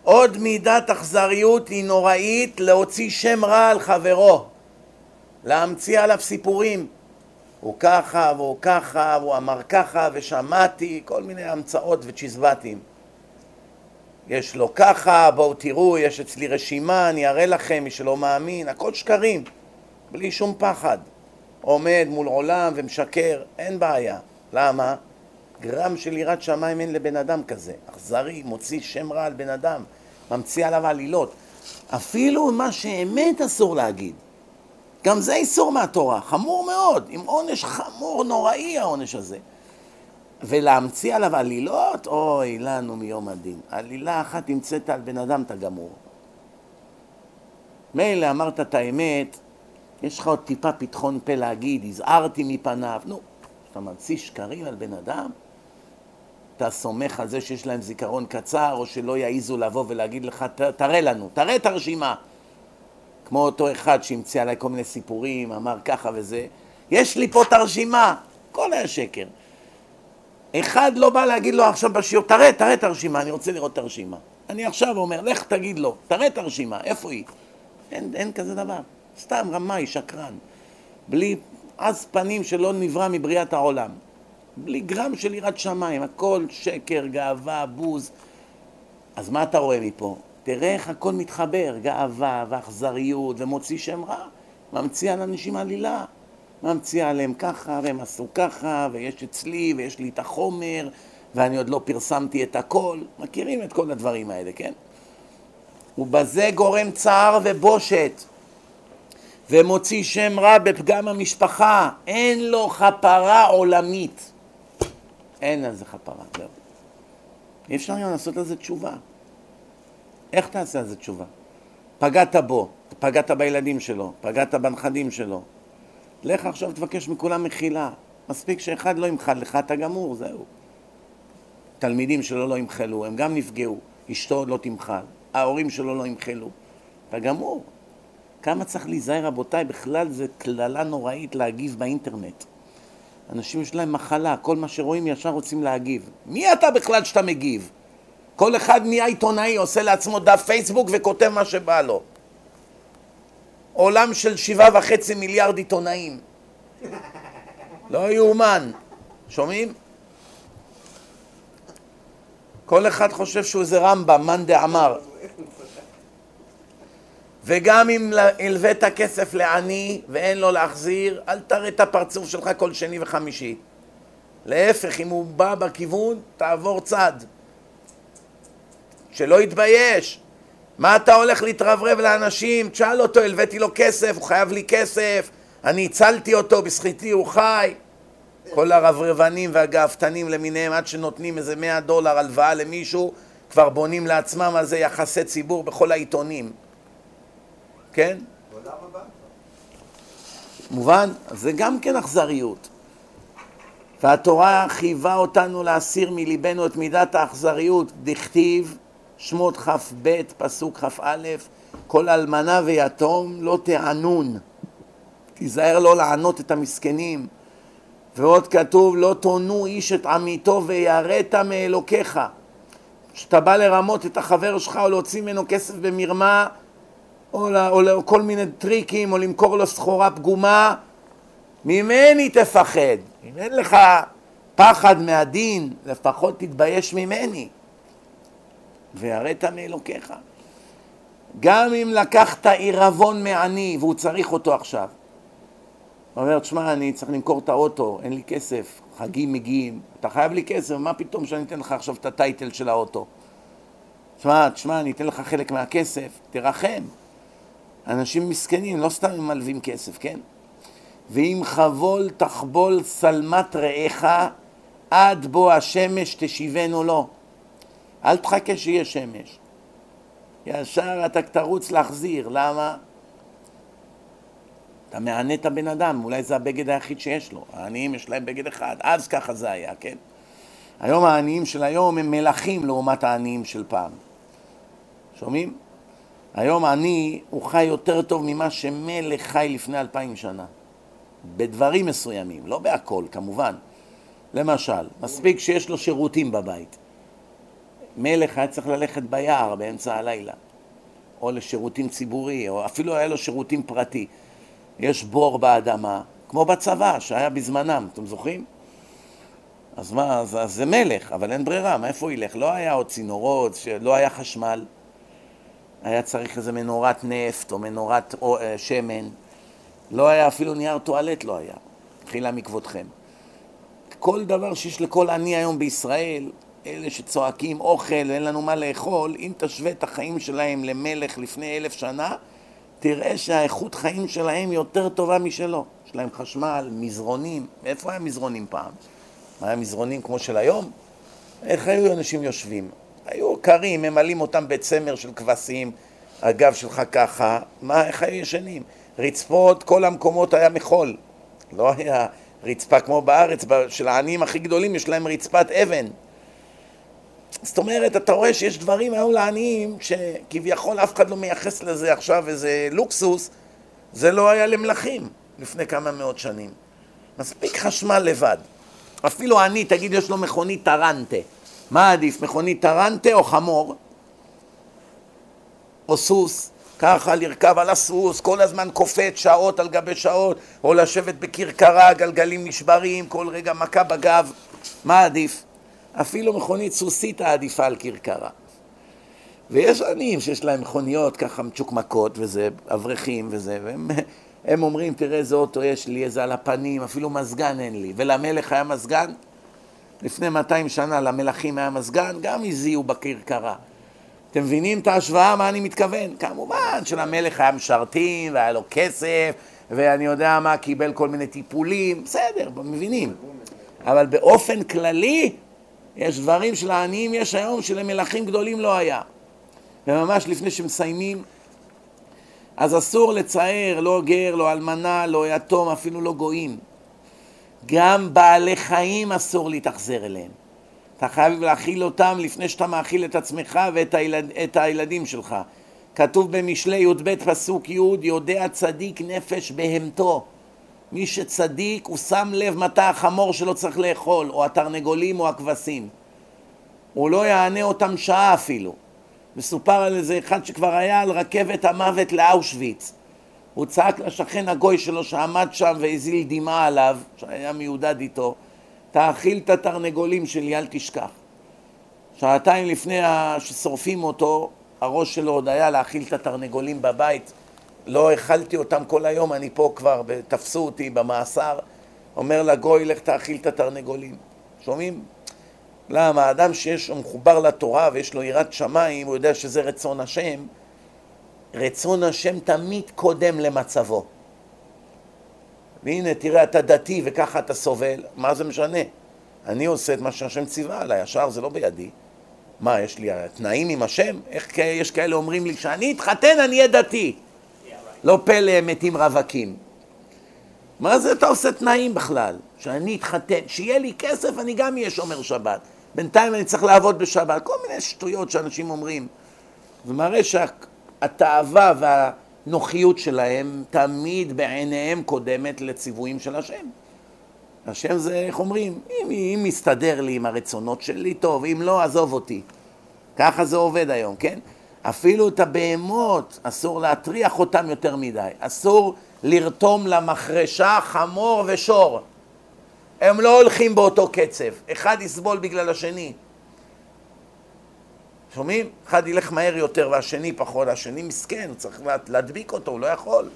עוד מידת אכזריות היא נוראית להוציא שם רע על חברו, להמציא עליו סיפורים. הוא ככה והוא ככה והוא אמר ככה ושמעתי כל מיני המצאות וצ'יזבטים. יש לו ככה, בואו תראו, יש אצלי רשימה, אני אראה לכם, מי שלא מאמין, הכל שקרים, בלי שום פחד. עומד מול עולם ומשקר, אין בעיה. למה? גרם של יראת שמיים אין לבן אדם כזה. אכזרי, מוציא שם רע על בן אדם, ממציא עליו עלילות. אפילו מה שאמת אסור להגיד. גם זה איסור מהתורה, חמור מאוד, עם עונש חמור, נוראי העונש הזה. ולהמציא עליו עלילות, אוי לנו מיום הדין. עלילה אחת המצאת על בן אדם, אתה גמור. מילא אמרת את האמת, יש לך עוד טיפה פתחון פה להגיד, הזהרתי מפניו, נו, כשאתה ממציא שקרים על בן אדם, אתה סומך על זה שיש להם זיכרון קצר, או שלא יעיזו לבוא ולהגיד לך, תראה לנו, תראה את הרשימה. כמו אותו אחד שהמציא עליי כל מיני סיפורים, אמר ככה וזה. יש לי פה את הרשימה, הכל היה שקר. אחד לא בא להגיד לו עכשיו בשיעור, תראה, תראה את הרשימה, אני רוצה לראות את הרשימה. אני עכשיו אומר, לך תגיד לו, תראה את הרשימה, איפה היא? אין, אין כזה דבר. סתם רמאי, שקרן. בלי עז פנים שלא נברא מבריאת העולם. בלי גרם של יראת שמיים, הכל שקר, גאווה, בוז. אז מה אתה רואה מפה? תראה איך הכל מתחבר, גאווה ואכזריות ומוציא שם רע, ממציא על אנשים עלילה, ממציא עליהם ככה והם עשו ככה ויש אצלי ויש לי את החומר ואני עוד לא פרסמתי את הכל, מכירים את כל הדברים האלה, כן? ובזה גורם צער ובושת ומוציא שם רע בפגם המשפחה, אין לו כפרה עולמית. אין על זה כפרה, זהו. אי אפשר היום לעשות על זה תשובה. איך תעשה על זה תשובה? פגעת בו, פגעת בילדים שלו, פגעת בנכדים שלו. לך עכשיו תבקש מכולם מחילה. מספיק שאחד לא ימחל לך, אתה גמור, זהו. תלמידים שלו לא ימחלו, הם גם נפגעו. אשתו לא תמחל, ההורים שלו לא ימחלו. אתה גמור. כמה צריך להיזהר, רבותיי, בכלל זה קללה נוראית להגיב באינטרנט. אנשים יש להם מחלה, כל מה שרואים ישר רוצים להגיב. מי אתה בכלל שאתה מגיב? כל אחד נהיה עיתונאי, עושה לעצמו דף פייסבוק וכותב מה שבא לו. עולם של שבעה וחצי מיליארד עיתונאים. לא יאומן. שומעים? כל אחד חושב שהוא איזה רמב"ם, מאן דאמר. וגם אם הלווית כסף לעני ואין לו להחזיר, אל תראה את הפרצוף שלך כל שני וחמישי. להפך, אם הוא בא בכיוון, תעבור צד. שלא יתבייש. מה אתה הולך להתרברב לאנשים? תשאל אותו, הלוויתי לו כסף, הוא חייב לי כסף, אני הצלתי אותו, בזכיתי הוא חי. כל הרברבנים והגאוותנים למיניהם, עד שנותנים איזה מאה דולר הלוואה למישהו, כבר בונים לעצמם על זה יחסי ציבור בכל העיתונים. כן? מובן? זה גם כן אכזריות. והתורה חייבה אותנו להסיר מליבנו את מידת האכזריות. דכתיב, שמות כ"ב, פסוק כ"א, כל אלמנה ויתום לא תענון. תיזהר לא לענות את המסכנים. ועוד כתוב, לא תונו איש את עמיתו ויראת מאלוקיך. כשאתה בא לרמות את החבר שלך או להוציא ממנו כסף במרמה, או, או, או כל מיני טריקים, או למכור לו סחורה פגומה, ממני תפחד. אם אין לך פחד מהדין, לפחות תתבייש ממני. ויראת מאלוקיך. גם אם לקחת עירבון מעני והוא צריך אותו עכשיו, הוא אומר, תשמע, אני צריך למכור את האוטו, אין לי כסף, חגים מגיעים, אתה חייב לי כסף, מה פתאום שאני אתן לך עכשיו את הטייטל של האוטו? תשמע, תשמע, אני אתן לך חלק מהכסף, תרחם. אנשים מסכנים, לא סתם הם מלווים כסף, כן? ואם חבול תחבול שלמת רעך עד בוא השמש תשיבנו לו. אל תחכה שיהיה שמש. ישר אתה תרוץ להחזיר, למה? אתה מענה את הבן אדם, אולי זה הבגד היחיד שיש לו. העניים יש להם בגד אחד, אז ככה זה היה, כן? היום העניים של היום הם מלכים לעומת העניים של פעם. שומעים? היום עני הוא חי יותר טוב ממה שמלך חי לפני אלפיים שנה. בדברים מסוימים, לא בהכל כמובן. למשל, מספיק שיש לו שירותים בבית. מלך היה צריך ללכת ביער באמצע הלילה, או לשירותים ציבורי, או אפילו היה לו שירותים פרטי. יש בור באדמה, כמו בצבא שהיה בזמנם, אתם זוכרים? אז מה, אז, אז זה מלך, אבל אין ברירה, מאיפה הוא ילך? לא היה עוד צינורות, לא היה חשמל, היה צריך איזה מנורת נפט או מנורת או, אה, שמן, לא היה אפילו נייר טואלט, לא היה, חילה מכבודכם. כל דבר שיש לכל עני היום בישראל, אלה שצועקים אוכל, אין לנו מה לאכול, אם תשווה את החיים שלהם למלך לפני אלף שנה, תראה שהאיכות חיים שלהם יותר טובה משלו. יש להם חשמל, מזרונים. איפה היה מזרונים פעם? היה מזרונים כמו של היום? איך היו אנשים יושבים? היו קרים, ממלאים אותם בצמר של כבשים, הגב שלך ככה, מה, איך היו ישנים? רצפות, כל המקומות היה מחול. לא היה רצפה כמו בארץ, של העניים הכי גדולים יש להם רצפת אבן. זאת אומרת, אתה רואה שיש דברים היום לעניים שכביכול אף אחד לא מייחס לזה עכשיו איזה לוקסוס, זה לא היה למלכים לפני כמה מאות שנים. מספיק חשמל לבד. אפילו אני, תגיד, יש לו מכונית טרנטה. מה עדיף, מכונית טרנטה או חמור? או סוס? ככה לרכב על הסוס, כל הזמן קופץ שעות על גבי שעות, או לשבת בכרכרה, גלגלים נשברים, כל רגע מכה בגב. מה עדיף? אפילו מכונית סוסית העדיפה על כרכרה. ויש עניים שיש להם מכוניות ככה מצ'וקמקות וזה, אברכים וזה, והם הם אומרים, תראה איזה אוטו יש לי, איזה על הפנים, אפילו מזגן אין לי. ולמלך היה מזגן? לפני 200 שנה למלכים היה מזגן, גם הזיעו בכרכרה. אתם מבינים את ההשוואה, מה אני מתכוון? כמובן שלמלך היה משרתים והיה לו כסף ואני יודע מה, קיבל כל מיני טיפולים, בסדר, מבינים. אבל באופן כללי, יש דברים שלעניים יש היום שלמלכים גדולים לא היה. וממש לפני שמסיימים, אז אסור לצער לא גר, לא אלמנה, לא יתום, אפילו לא גויים. גם בעלי חיים אסור להתאכזר אליהם. אתה חייב להאכיל אותם לפני שאתה מאכיל את עצמך ואת הילד, את הילדים שלך. כתוב במשלי י"ב פסוק י' יודע צדיק נפש בהמתו. מי שצדיק הוא שם לב מתי החמור שלו צריך לאכול, או התרנגולים או הכבשים. הוא לא יענה אותם שעה אפילו. מסופר על איזה אחד שכבר היה על רכבת המוות לאושוויץ. הוא צעק לשכן הגוי שלו שעמד שם והזיל דמעה עליו, שהיה מיודד איתו, תאכיל את התרנגולים שלי, אל תשכח. שעתיים לפני ששורפים אותו, הראש שלו עוד היה להאכיל את התרנגולים בבית. לא אכלתי אותם כל היום, אני פה כבר, תפסו אותי במאסר. אומר לגוי, לך תאכיל את התרנגולים. שומעים? למה? האדם שיש, לו מחובר לתורה ויש לו יראת שמיים, הוא יודע שזה רצון השם. רצון השם תמיד קודם למצבו. והנה, תראה, אתה דתי וככה אתה סובל, מה זה משנה? אני עושה את מה שהשם ציווה עליי, השאר זה לא בידי. מה, יש לי תנאים עם השם? איך יש כאלה אומרים לי, כשאני אתחתן אני אהיה דתי. לא פלא מתים רווקים. מה זה אתה עושה תנאים בכלל? שאני אתחתן, שיהיה לי כסף אני גם אהיה שומר שבת. בינתיים אני צריך לעבוד בשבת. כל מיני שטויות שאנשים אומרים. זה מראה שהתאווה והנוחיות שלהם תמיד בעיניהם קודמת לציוויים של השם. השם זה, איך אומרים, אם, אם מסתדר לי עם הרצונות שלי, טוב, אם לא, עזוב אותי. ככה זה עובד היום, כן? אפילו את הבהמות, אסור להטריח אותם יותר מדי. אסור לרתום למחרשה חמור ושור. הם לא הולכים באותו קצב. אחד יסבול בגלל השני. שומעים? אחד ילך מהר יותר והשני פחות, השני מסכן, הוא צריך להדביק אותו, הוא לא יכול.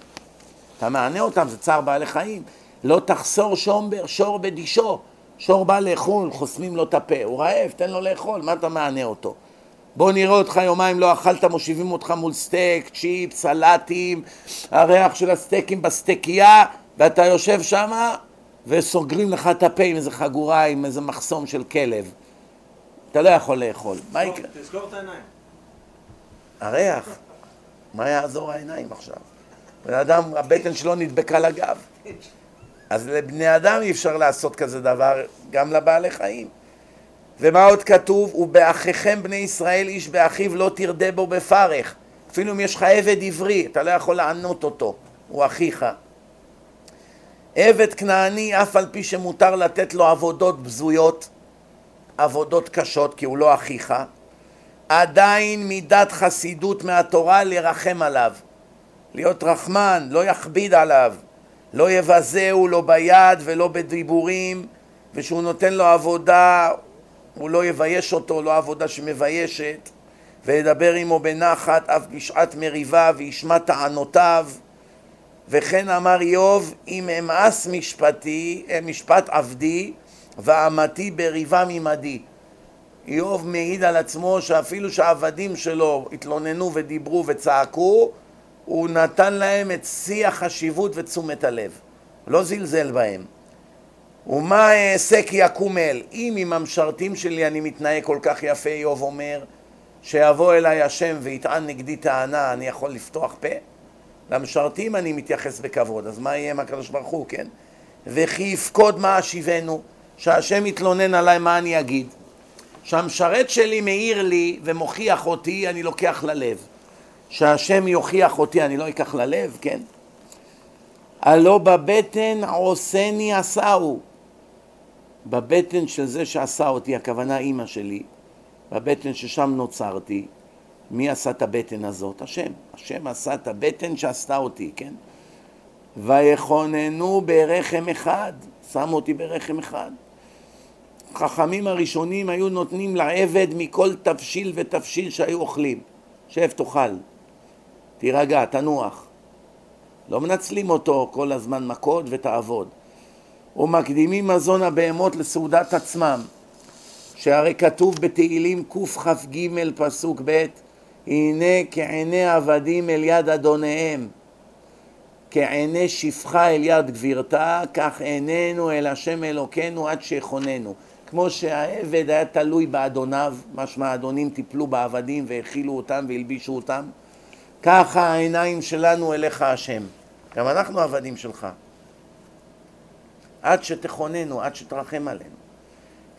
אתה מענה אותם, זה צער בעלי חיים. לא תחסור שומבר, שור בדישו. שור בא לאכול, חוסמים לו את הפה. הוא רעב, תן לו לאכול, מה אתה מענה אותו? בוא נראה אותך יומיים לא אכלת, מושיבים אותך מול סטייק, צ'יפס, סלטים, הריח של הסטייקים בסטייקייה, ואתה יושב שמה וסוגרים לך את הפה עם איזה חגורה, עם איזה מחסום של כלב. אתה לא יכול לאכול. מה יקרה? תסגור את העיניים. הריח. מה יעזור העיניים עכשיו? בן אדם, הבטן שלו נדבקה לגב. אז לבני אדם אי אפשר לעשות כזה דבר, גם לבעלי חיים. ומה עוד כתוב? ובאחיכם בני ישראל איש באחיו לא תרדה בו בפרך. אפילו אם יש לך עבד עברי, אתה לא יכול לענות אותו, הוא אחיך. עבד כנעני, אף על פי שמותר לתת לו עבודות בזויות, עבודות קשות, כי הוא לא אחיך, עדיין מידת חסידות מהתורה לרחם עליו. להיות רחמן, לא יכביד עליו, לא יבזהו לא ביד ולא בדיבורים, ושהוא נותן לו עבודה, הוא לא יבייש אותו, לא עבודה שמביישת, וידבר עמו בנחת אף בשעת מריבה וישמע טענותיו. וכן אמר איוב, אם אמאס משפטי, אה, משפט עבדי, ואמתי בריבה ממדי. איוב מעיד על עצמו שאפילו שהעבדים שלו התלוננו ודיברו וצעקו, הוא נתן להם את שיא החשיבות ותשומת הלב. לא זלזל בהם. ומה אעשה כי יקום אל? אם עם המשרתים שלי אני מתנהג כל כך יפה, איוב אומר, שיבוא אליי השם ויטען נגדי טענה, אני יכול לפתוח פה? למשרתים אני מתייחס בכבוד, אז מה יהיה עם הקדוש ברוך הוא, כן? וכי יפקוד מה אשיבנו, שהשם יתלונן עליי, מה אני אגיד? שהמשרת שלי מאיר לי ומוכיח אותי, אני לוקח ללב. שהשם יוכיח אותי, אני לא אקח ללב, כן? הלא בבטן עושני עשהו. בבטן של זה שעשה אותי, הכוונה אימא שלי, בבטן ששם נוצרתי, מי עשה את הבטן הזאת? השם. השם עשה את הבטן שעשתה אותי, כן? ויכוננו ברחם אחד, שמו אותי ברחם אחד. חכמים הראשונים היו נותנים לעבד מכל תבשיל ותבשיל שהיו אוכלים. שב תאכל, תירגע, תנוח. לא מנצלים אותו כל הזמן מכות ותעבוד. ומקדימים מזון הבהמות לסעודת עצמם, שהרי כתוב בתהילים קכ"ג פסוק ב' הנה כעיני עבדים אל יד אדוניהם, כעיני שפחה אל יד גבירתה, כך עינינו אל השם אלוקינו עד שיכוננו. כמו שהעבד היה תלוי באדוניו, משמע האדונים טיפלו בעבדים והאכילו אותם והלבישו אותם, ככה העיניים שלנו אליך השם. גם אנחנו עבדים שלך. עד שתכוננו, עד שתרחם עלינו.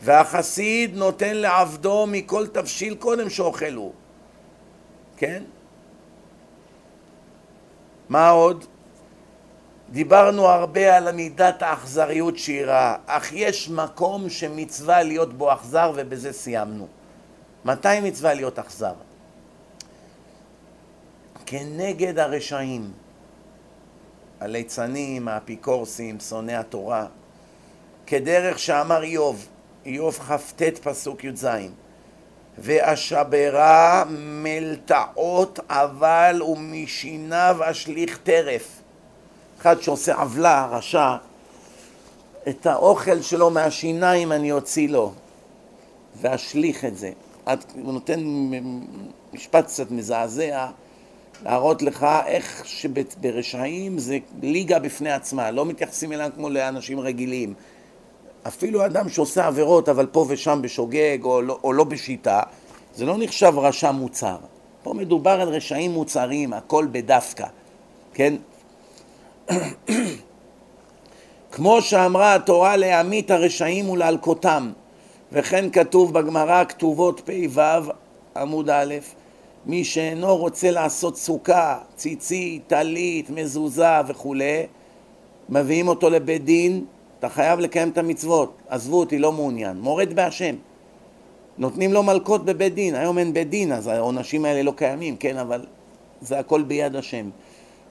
והחסיד נותן לעבדו מכל תבשיל קודם שאוכלו. כן? מה עוד? דיברנו הרבה על מידת האכזריות שהיא רעה, אך יש מקום שמצווה להיות בו אכזר ובזה סיימנו. מתי מצווה להיות אכזר? כנגד הרשעים. הליצנים, האפיקורסים, שונאי התורה, כדרך שאמר איוב, איוב כ"ט פסוק י"ז ואשברה מלטעות אבל ומשיניו אשליך טרף אחד שעושה עוולה, רשע, את האוכל שלו מהשיניים אני אוציא לו ואשליך את זה. הוא נותן משפט קצת מזעזע להראות לך איך שברשעים זה ליגה בפני עצמה, לא מתייחסים אליהם כמו לאנשים רגילים. אפילו אדם שעושה עבירות אבל פה ושם בשוגג או לא, או לא בשיטה, זה לא נחשב רשע מוצר. פה מדובר על רשעים מוצרים, הכל בדווקא, כן? כמו שאמרה התורה להמית הרשעים ולהלקותם, וכן כתוב בגמרא כתובות פ"ו עמוד א', מי שאינו רוצה לעשות סוכה, ציצית, טלית, מזוזה וכולי, מביאים אותו לבית דין, אתה חייב לקיים את המצוות, עזבו אותי, לא מעוניין, מורד בהשם. נותנים לו מלקות בבית דין, היום אין בית דין, אז העונשים האלה לא קיימים, כן, אבל זה הכל ביד השם.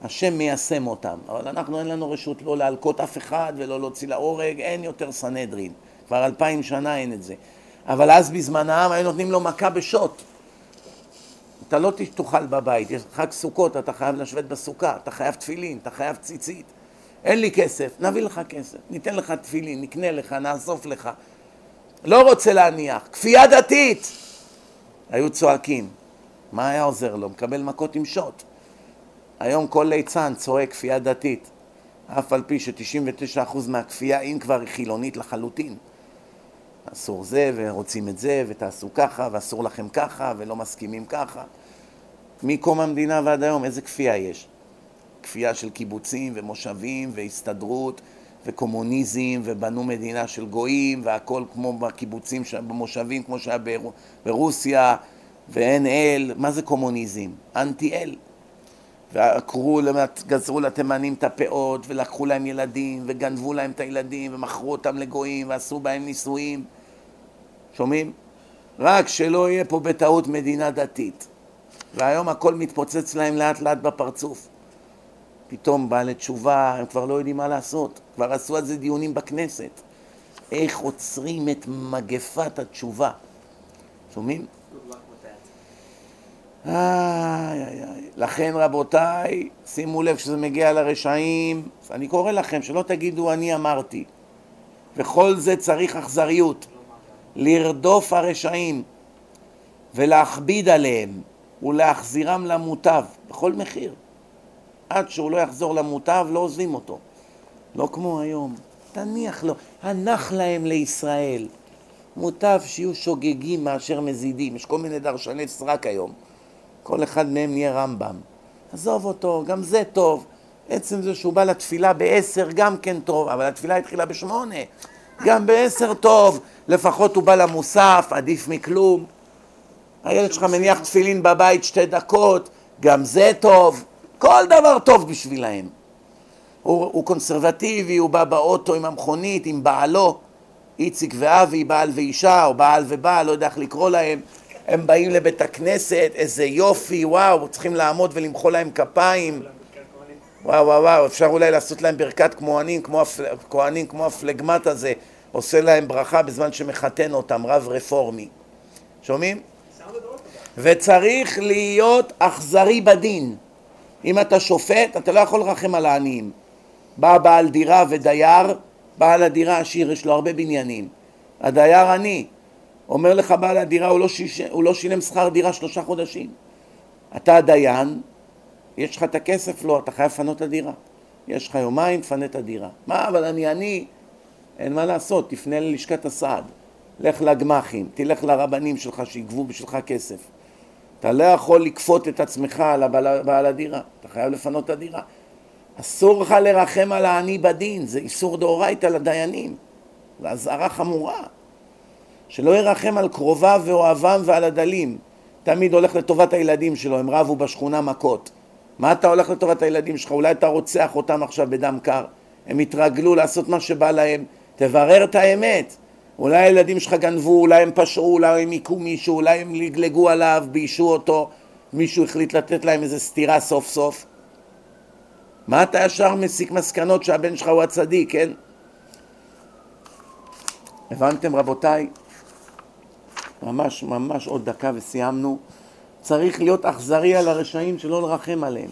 השם מיישם אותם, אבל אנחנו אין לנו רשות לא להלקות אף אחד ולא להוציא להורג, אין יותר סנהדרין, כבר אלפיים שנה אין את זה. אבל אז בזמנם היו נותנים לו מכה בשוט. אתה לא תאכל בבית, יש חג סוכות, אתה חייב לשבת בסוכה, אתה חייב תפילין, אתה חייב ציצית. אין לי כסף, נביא לך כסף, ניתן לך תפילין, נקנה לך, נאסוף לך. לא רוצה להניח, כפייה דתית! היו צועקים. מה היה עוזר לו? מקבל מכות עם שוט. היום כל ליצן צועק כפייה דתית, אף על פי ש-99% מהכפייה, אם כבר, היא חילונית לחלוטין. אסור זה, ורוצים את זה, ותעשו ככה, ואסור לכם ככה, ולא מסכימים ככה. מקום המדינה ועד היום, איזה כפייה יש? כפייה של קיבוצים ומושבים והסתדרות וקומוניזם ובנו מדינה של גויים והכל כמו בקיבוצים, במושבים כמו שהיה ברוסיה ואין אל, מה זה קומוניזם? אנטי אל. ועקרו, גזרו לתימנים את הפאות ולקחו להם ילדים וגנבו להם את הילדים ומכרו אותם לגויים ועשו בהם נישואים. שומעים? רק שלא יהיה פה בטעות מדינה דתית. והיום הכל מתפוצץ להם לאט לאט בפרצוף. פתאום בא לתשובה, הם כבר לא יודעים מה לעשות. כבר עשו על זה דיונים בכנסת. איך עוצרים את מגפת התשובה? שומעים? איי, איי, איי. לכן רבותיי, שימו לב שזה מגיע לרשעים, אני קורא לכם שלא תגידו אני אמרתי. וכל זה צריך אכזריות. לרדוף הרשעים ולהכביד עליהם ולהחזירם למוטב בכל מחיר. עד שהוא לא יחזור למוטב לא עוזבים אותו. לא כמו היום, תניח לו, הנח להם לישראל. מוטב שיהיו שוגגים מאשר מזידים. יש כל מיני דרשני סרק היום. כל אחד מהם נהיה רמב"ם. עזוב אותו, גם זה טוב. עצם זה שהוא בא לתפילה בעשר גם כן טוב, אבל התפילה התחילה בשמונה. גם בעשר טוב, לפחות הוא בא למוסף, עדיף מכלום. הילד שלך מניח תפילין בבית שתי דקות, גם זה טוב. כל דבר טוב בשבילהם. הוא, הוא קונסרבטיבי, הוא בא באוטו עם המכונית, עם בעלו, איציק ואבי, בעל ואישה, או בעל ובעל, לא יודע איך לקרוא להם. הם באים לבית הכנסת, איזה יופי, וואו, צריכים לעמוד ולמחוא להם כפיים. וואו, וואו, וואו, אפשר אולי לעשות להם ברכת כהנים, כמו, כהנים, כמו הפלגמט הזה, עושה להם ברכה בזמן שמחתן אותם, רב רפורמי. שומעים? וצריך להיות אכזרי בדין. אם אתה שופט, אתה לא יכול לרחם על העניים. בא בעל דירה ודייר, בעל הדירה עשיר, יש לו הרבה בניינים. הדייר עני, אומר לך בעל הדירה, הוא לא, שיש, הוא לא שילם שכר דירה שלושה חודשים. אתה הדיין, יש לך את הכסף? לא, אתה חייב לפנות את הדירה. יש לך יומיים, תפנה את הדירה. מה, אבל אני עני. אין מה לעשות, תפנה ללשכת הסעד. לך לגמ"חים, תלך לרבנים שלך שיגבו בשבילך כסף. אתה לא יכול לכפות את עצמך על בעל הדירה, אתה חייב לפנות את הדירה. אסור לך לרחם על העני בדין, זה איסור דאורייתא לדיינים. זו אזהרה חמורה. שלא ירחם על קרוביו ואוהביו ועל הדלים. תמיד הולך לטובת הילדים שלו, הם רבו בשכונה מכות. מה אתה הולך לטובת הילדים שלך? אולי אתה רוצח אותם עכשיו בדם קר. הם התרגלו לעשות מה שבא להם. תברר את האמת. אולי הילדים שלך גנבו, אולי הם פשעו, אולי הם היכו מישהו, אולי הם לגלגו עליו, ביישו אותו, מישהו החליט לתת להם איזה סטירה סוף סוף. מה אתה ישר מסיק מסקנות שהבן שלך הוא הצדיק, כן? הבנתם רבותיי? ממש ממש עוד דקה וסיימנו. צריך להיות אכזרי על הרשעים שלא לרחם עליהם.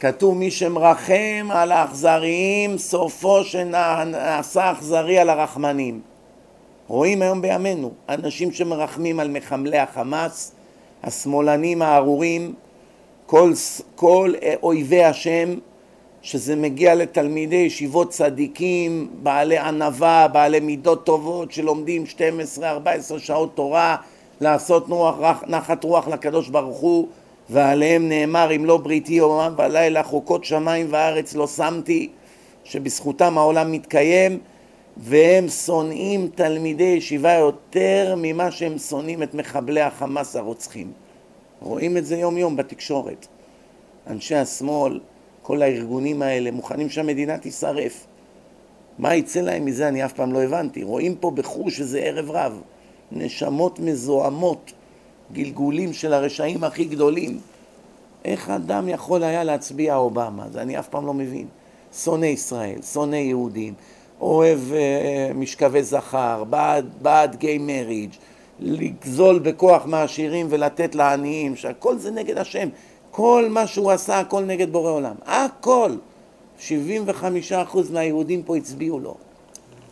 כתוב מי שמרחם על האכזריים סופו שנעשה אכזרי על הרחמנים. רואים היום בימינו אנשים שמרחמים על מחמלי החמאס, השמאלנים הארורים, כל, כל אויבי השם, שזה מגיע לתלמידי ישיבות צדיקים, בעלי ענווה, בעלי מידות טובות, שלומדים 12-14 שעות תורה, לעשות נוח, נחת רוח לקדוש ברוך הוא, ועליהם נאמר אם לא בריתי יומם ולילה חוקות שמיים וארץ לא שמתי, שבזכותם העולם מתקיים, והם שונאים תלמידי ישיבה יותר ממה שהם שונאים את מחבלי החמאס הרוצחים. רואים את זה יום יום בתקשורת. אנשי השמאל, כל הארגונים האלה, מוכנים שהמדינה תישרף. מה יצא להם מזה אני אף פעם לא הבנתי. רואים פה בחוש איזה ערב רב. נשמות מזוהמות, גלגולים של הרשעים הכי גדולים. איך אדם יכול היה להצביע אובמה? זה אני אף פעם לא מבין. שונא ישראל, שונא יהודים, אוהב uh, משכבי זכר, בעד, בעד גיי מריג', לגזול בכוח מהעשירים ולתת לעניים, שהכל זה נגד השם. כל מה שהוא עשה, הכל נגד בורא עולם. הכל. 75% מהיהודים פה הצביעו לו.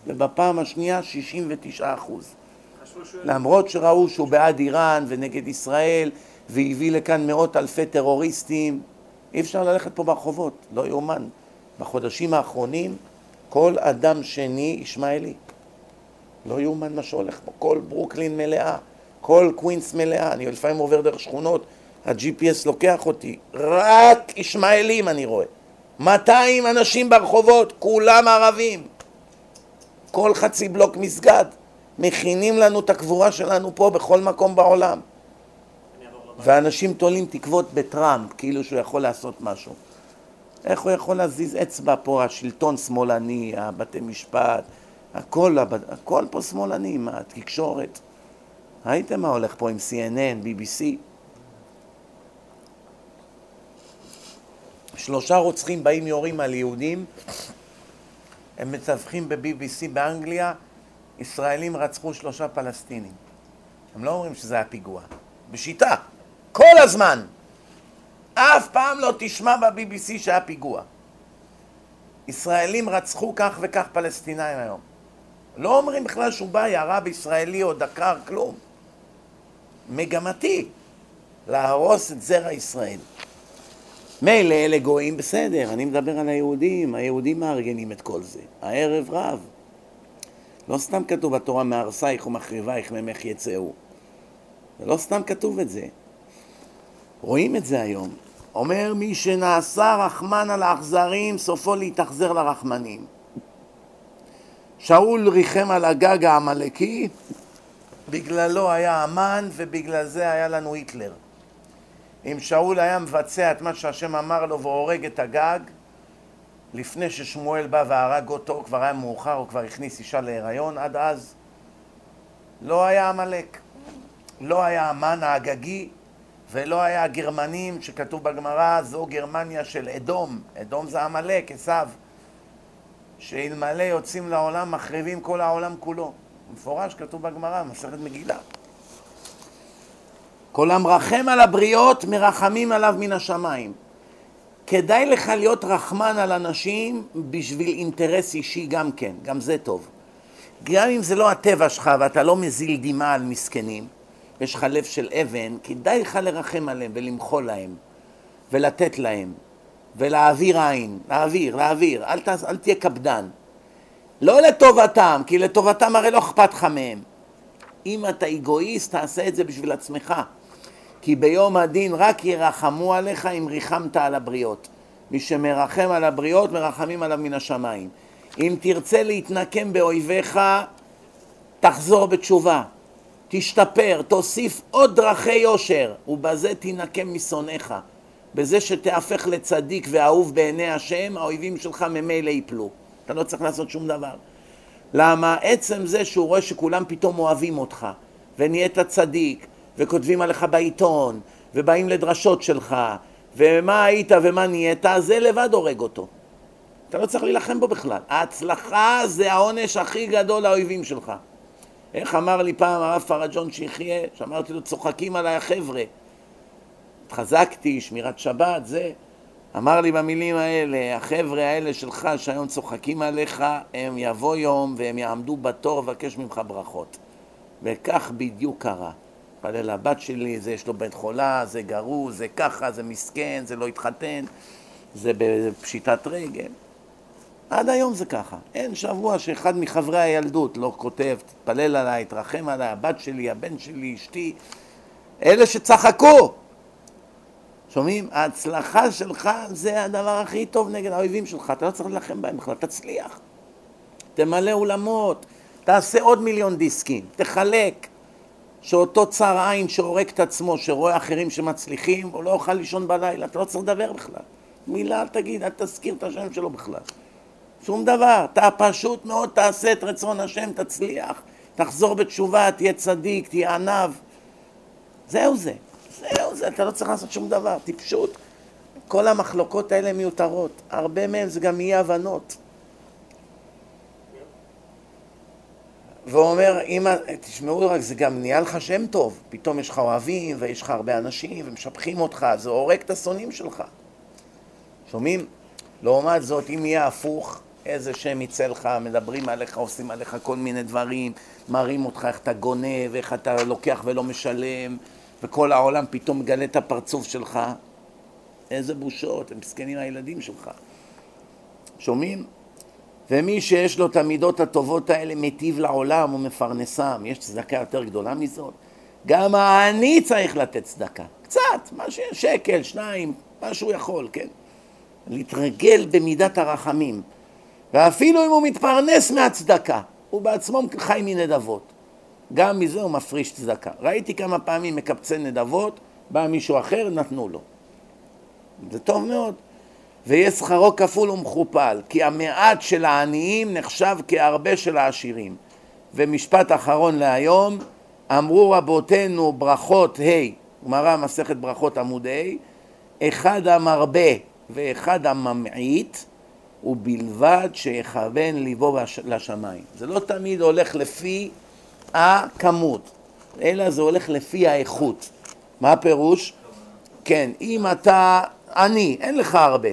ובפעם השנייה 69%. למרות שראו שהוא בעד איראן ונגד ישראל והביא לכאן מאות אלפי טרוריסטים, אי אפשר ללכת פה ברחובות, לא יאומן. בחודשים האחרונים כל אדם שני ישמעאלי. לא יאומן מה שהולך פה, כל ברוקלין מלאה, כל קווינס מלאה, אני לפעמים עובר דרך שכונות, ה-GPS לוקח אותי, רק ישמעאלים אני רואה. 200 אנשים ברחובות, כולם ערבים. כל חצי בלוק מסגד. מכינים לנו את הקבורה שלנו פה בכל מקום בעולם. ואנשים תולים תקוות בטראמפ, כאילו שהוא יכול לעשות משהו. איך הוא יכול להזיז אצבע פה, השלטון שמאלני, הבתי משפט, הכל, הכל פה שמאלני, מה, התקשורת. ראיתם מה הולך פה עם CNN, BBC? שלושה רוצחים באים יורים על יהודים, הם מתווכים ב-BBC באנגליה, ישראלים רצחו שלושה פלסטינים. הם לא אומרים שזה היה פיגוע. בשיטה, כל הזמן. אף פעם לא תשמע ב-BBC שהיה פיגוע. ישראלים רצחו כך וכך פלסטינאים היום. לא אומרים בכלל שהוא בא, ירה בישראלי או דקר, כלום. מגמתי, להרוס את זרע ישראל. מילא אלה גויים, בסדר, אני מדבר על היהודים, היהודים מארגנים את כל זה. הערב רב. לא סתם כתוב בתורה מהרסייך ומחריבייך ממך יצאו. זה לא סתם כתוב את זה. רואים את זה היום. אומר מי שנעשה רחמן על האכזרים, סופו להתאכזר לרחמנים. שאול ריחם על הגג העמלקי, בגללו היה המן ובגלל זה היה לנו היטלר. אם שאול היה מבצע את מה שהשם אמר לו והורג את הגג, לפני ששמואל בא והרג אותו, כבר היה מאוחר, הוא כבר הכניס אישה להיריון, עד אז לא היה עמלק. לא היה המן האגגי ולא היה הגרמנים שכתוב בגמרא, זו גרמניה של אדום, אדום זה עמלק, עשיו, שאלמלא יוצאים לעולם מחריבים כל העולם כולו. מפורש כתוב בגמרא, מסכת מגילה. כל המרחם על הבריות מרחמים עליו מן השמיים. כדאי לך להיות רחמן על אנשים בשביל אינטרס אישי גם כן, גם זה טוב. גם אם זה לא הטבע שלך ואתה לא מזיל דמעה על מסכנים, יש לך לב של אבן, כדאי לך לרחם עליהם ולמחול להם ולתת להם ולהעביר עין, להעביר, להעביר, אל, ת, אל תהיה קפדן. לא לטובתם, כי לטובתם הרי לא אכפת לך מהם. אם אתה אגואיסט, תעשה את זה בשביל עצמך. כי ביום הדין רק ירחמו עליך אם ריחמת על הבריות. מי שמרחם על הבריות, מרחמים עליו מן השמיים. אם תרצה להתנקם באויביך, תחזור בתשובה, תשתפר, תוסיף עוד דרכי יושר, ובזה תינקם משונאיך. בזה שתהפך לצדיק ואהוב בעיני השם, האויבים שלך ממילא יפלו. אתה לא צריך לעשות שום דבר. למה? עצם זה שהוא רואה שכולם פתאום אוהבים אותך, ונהיית צדיק, וכותבים עליך בעיתון, ובאים לדרשות שלך, ומה היית ומה נהיית, זה לבד הורג אותו. אתה לא צריך להילחם בו בכלל. ההצלחה זה העונש הכי גדול לאויבים שלך. איך אמר לי פעם הרב פרג'ון שיחיה, שאמרתי לו, צוחקים עליי החבר'ה. התחזקתי, שמירת שבת, זה. אמר לי במילים האלה, החבר'ה האלה שלך שהיום צוחקים עליך, הם יבוא יום והם יעמדו בתור לבקש ממך ברכות. וכך בדיוק קרה. התפלל לבת שלי, זה יש לו בית חולה, זה גרוז, זה ככה, זה מסכן, זה לא התחתן, זה בפשיטת רגל. עד היום זה ככה. אין שבוע שאחד מחברי הילדות לא כותב, תתפלל עליי, תרחם עליי, הבת שלי, הבן שלי, אשתי. אלה שצחקו. שומעים? ההצלחה שלך זה הדבר הכי טוב נגד האויבים שלך, אתה לא צריך להילחם בהם בכלל, תצליח. תמלא אולמות, תעשה עוד מיליון דיסקים, תחלק. שאותו צר עין שהורג את עצמו, שרואה אחרים שמצליחים, הוא לא יוכל לישון בלילה, אתה לא צריך לדבר בכלל. מילה אל תגיד, אל תזכיר את השם שלו בכלל. שום דבר. אתה פשוט מאוד תעשה את רצון השם, תצליח. תחזור בתשובה, תהיה צדיק, תהיה ענב. זהו זה. זהו זה, אתה לא צריך לעשות שום דבר. טיפשות. כל המחלוקות האלה מיותרות. הרבה מהן זה גם אי הבנות. והוא אומר, אמא, תשמעו רק, זה גם נהיה לך שם טוב. פתאום יש לך אוהבים, ויש לך הרבה אנשים, ומשבחים אותך, זה הורג את השונאים שלך. שומעים? לעומת זאת, אם יהיה הפוך, איזה שם יצא לך, מדברים עליך, עושים עליך כל מיני דברים, מראים אותך איך אתה גונב, איך אתה לוקח ולא משלם, וכל העולם פתאום מגלה את הפרצוף שלך. איזה בושות, הם מסכנים הילדים שלך. שומעים? ומי שיש לו את המידות הטובות האלה מיטיב לעולם ומפרנסם. יש צדקה יותר גדולה מזאת? גם העני צריך לתת צדקה. קצת, מה ש... שקל, שניים, מה שהוא יכול, כן? להתרגל במידת הרחמים. ואפילו אם הוא מתפרנס מהצדקה, הוא בעצמו חי מנדבות. גם מזה הוא מפריש צדקה. ראיתי כמה פעמים מקבצי נדבות, בא מישהו אחר, נתנו לו. זה טוב מאוד. ויהיה שכרו כפול ומכופל, כי המעט של העניים נחשב כהרבה של העשירים. ומשפט אחרון להיום, אמרו רבותינו ברכות ה', גמרא מסכת ברכות עמוד ה', אחד המרבה ואחד הממעיט, ובלבד שיכוון ליבו לשמיים. זה לא תמיד הולך לפי הכמות, אלא זה הולך לפי האיכות. מה הפירוש? כן, אם אתה עני, אין לך הרבה,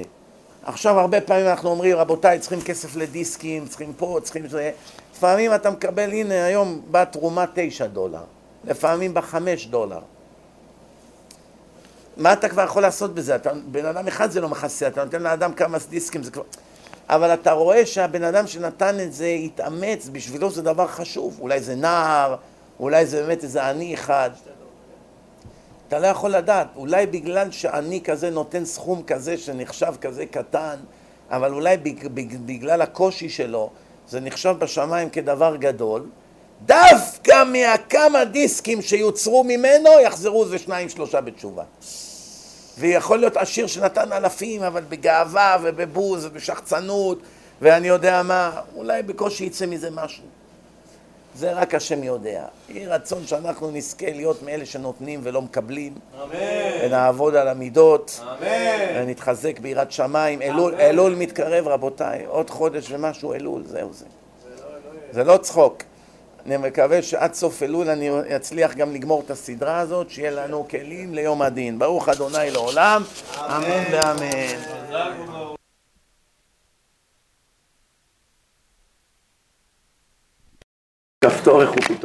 עכשיו הרבה פעמים אנחנו אומרים, רבותיי, צריכים כסף לדיסקים, צריכים פה, צריכים זה. לפעמים אתה מקבל, הנה היום באה תרומה תשע דולר, לפעמים בחמש דולר. מה אתה כבר יכול לעשות בזה? אתה, בן אדם אחד זה לא מכסה, אתה נותן לאדם כמה דיסקים, זה כבר... אבל אתה רואה שהבן אדם שנתן את זה התאמץ, בשבילו זה דבר חשוב. אולי זה נער, אולי זה באמת איזה עני אחד. אתה לא יכול לדעת, אולי בגלל שעני כזה נותן סכום כזה שנחשב כזה קטן, אבל אולי בגלל הקושי שלו זה נחשב בשמיים כדבר גדול, דווקא מהכמה דיסקים שיוצרו ממנו יחזרו איזה שניים שלושה בתשובה. ויכול להיות עשיר שנתן אלפים, אבל בגאווה ובבוז ובשחצנות ואני יודע מה, אולי בקושי יצא מזה משהו. זה רק השם יודע. יהי רצון שאנחנו נזכה להיות מאלה שנותנים ולא מקבלים. אמן. ונעבוד על המידות. אמן. ונתחזק ביראת שמיים. אלול, אלול מתקרב, רבותיי. עוד חודש ומשהו אלול, זהו זה. זה לא, זה לא צחוק. אני מקווה שעד סוף אלול אני אצליח גם לגמור את הסדרה הזאת, שיהיה לנו כלים ליום הדין. ברוך אדוני לעולם, אמן ואמן. כפתור איך הוא פתאום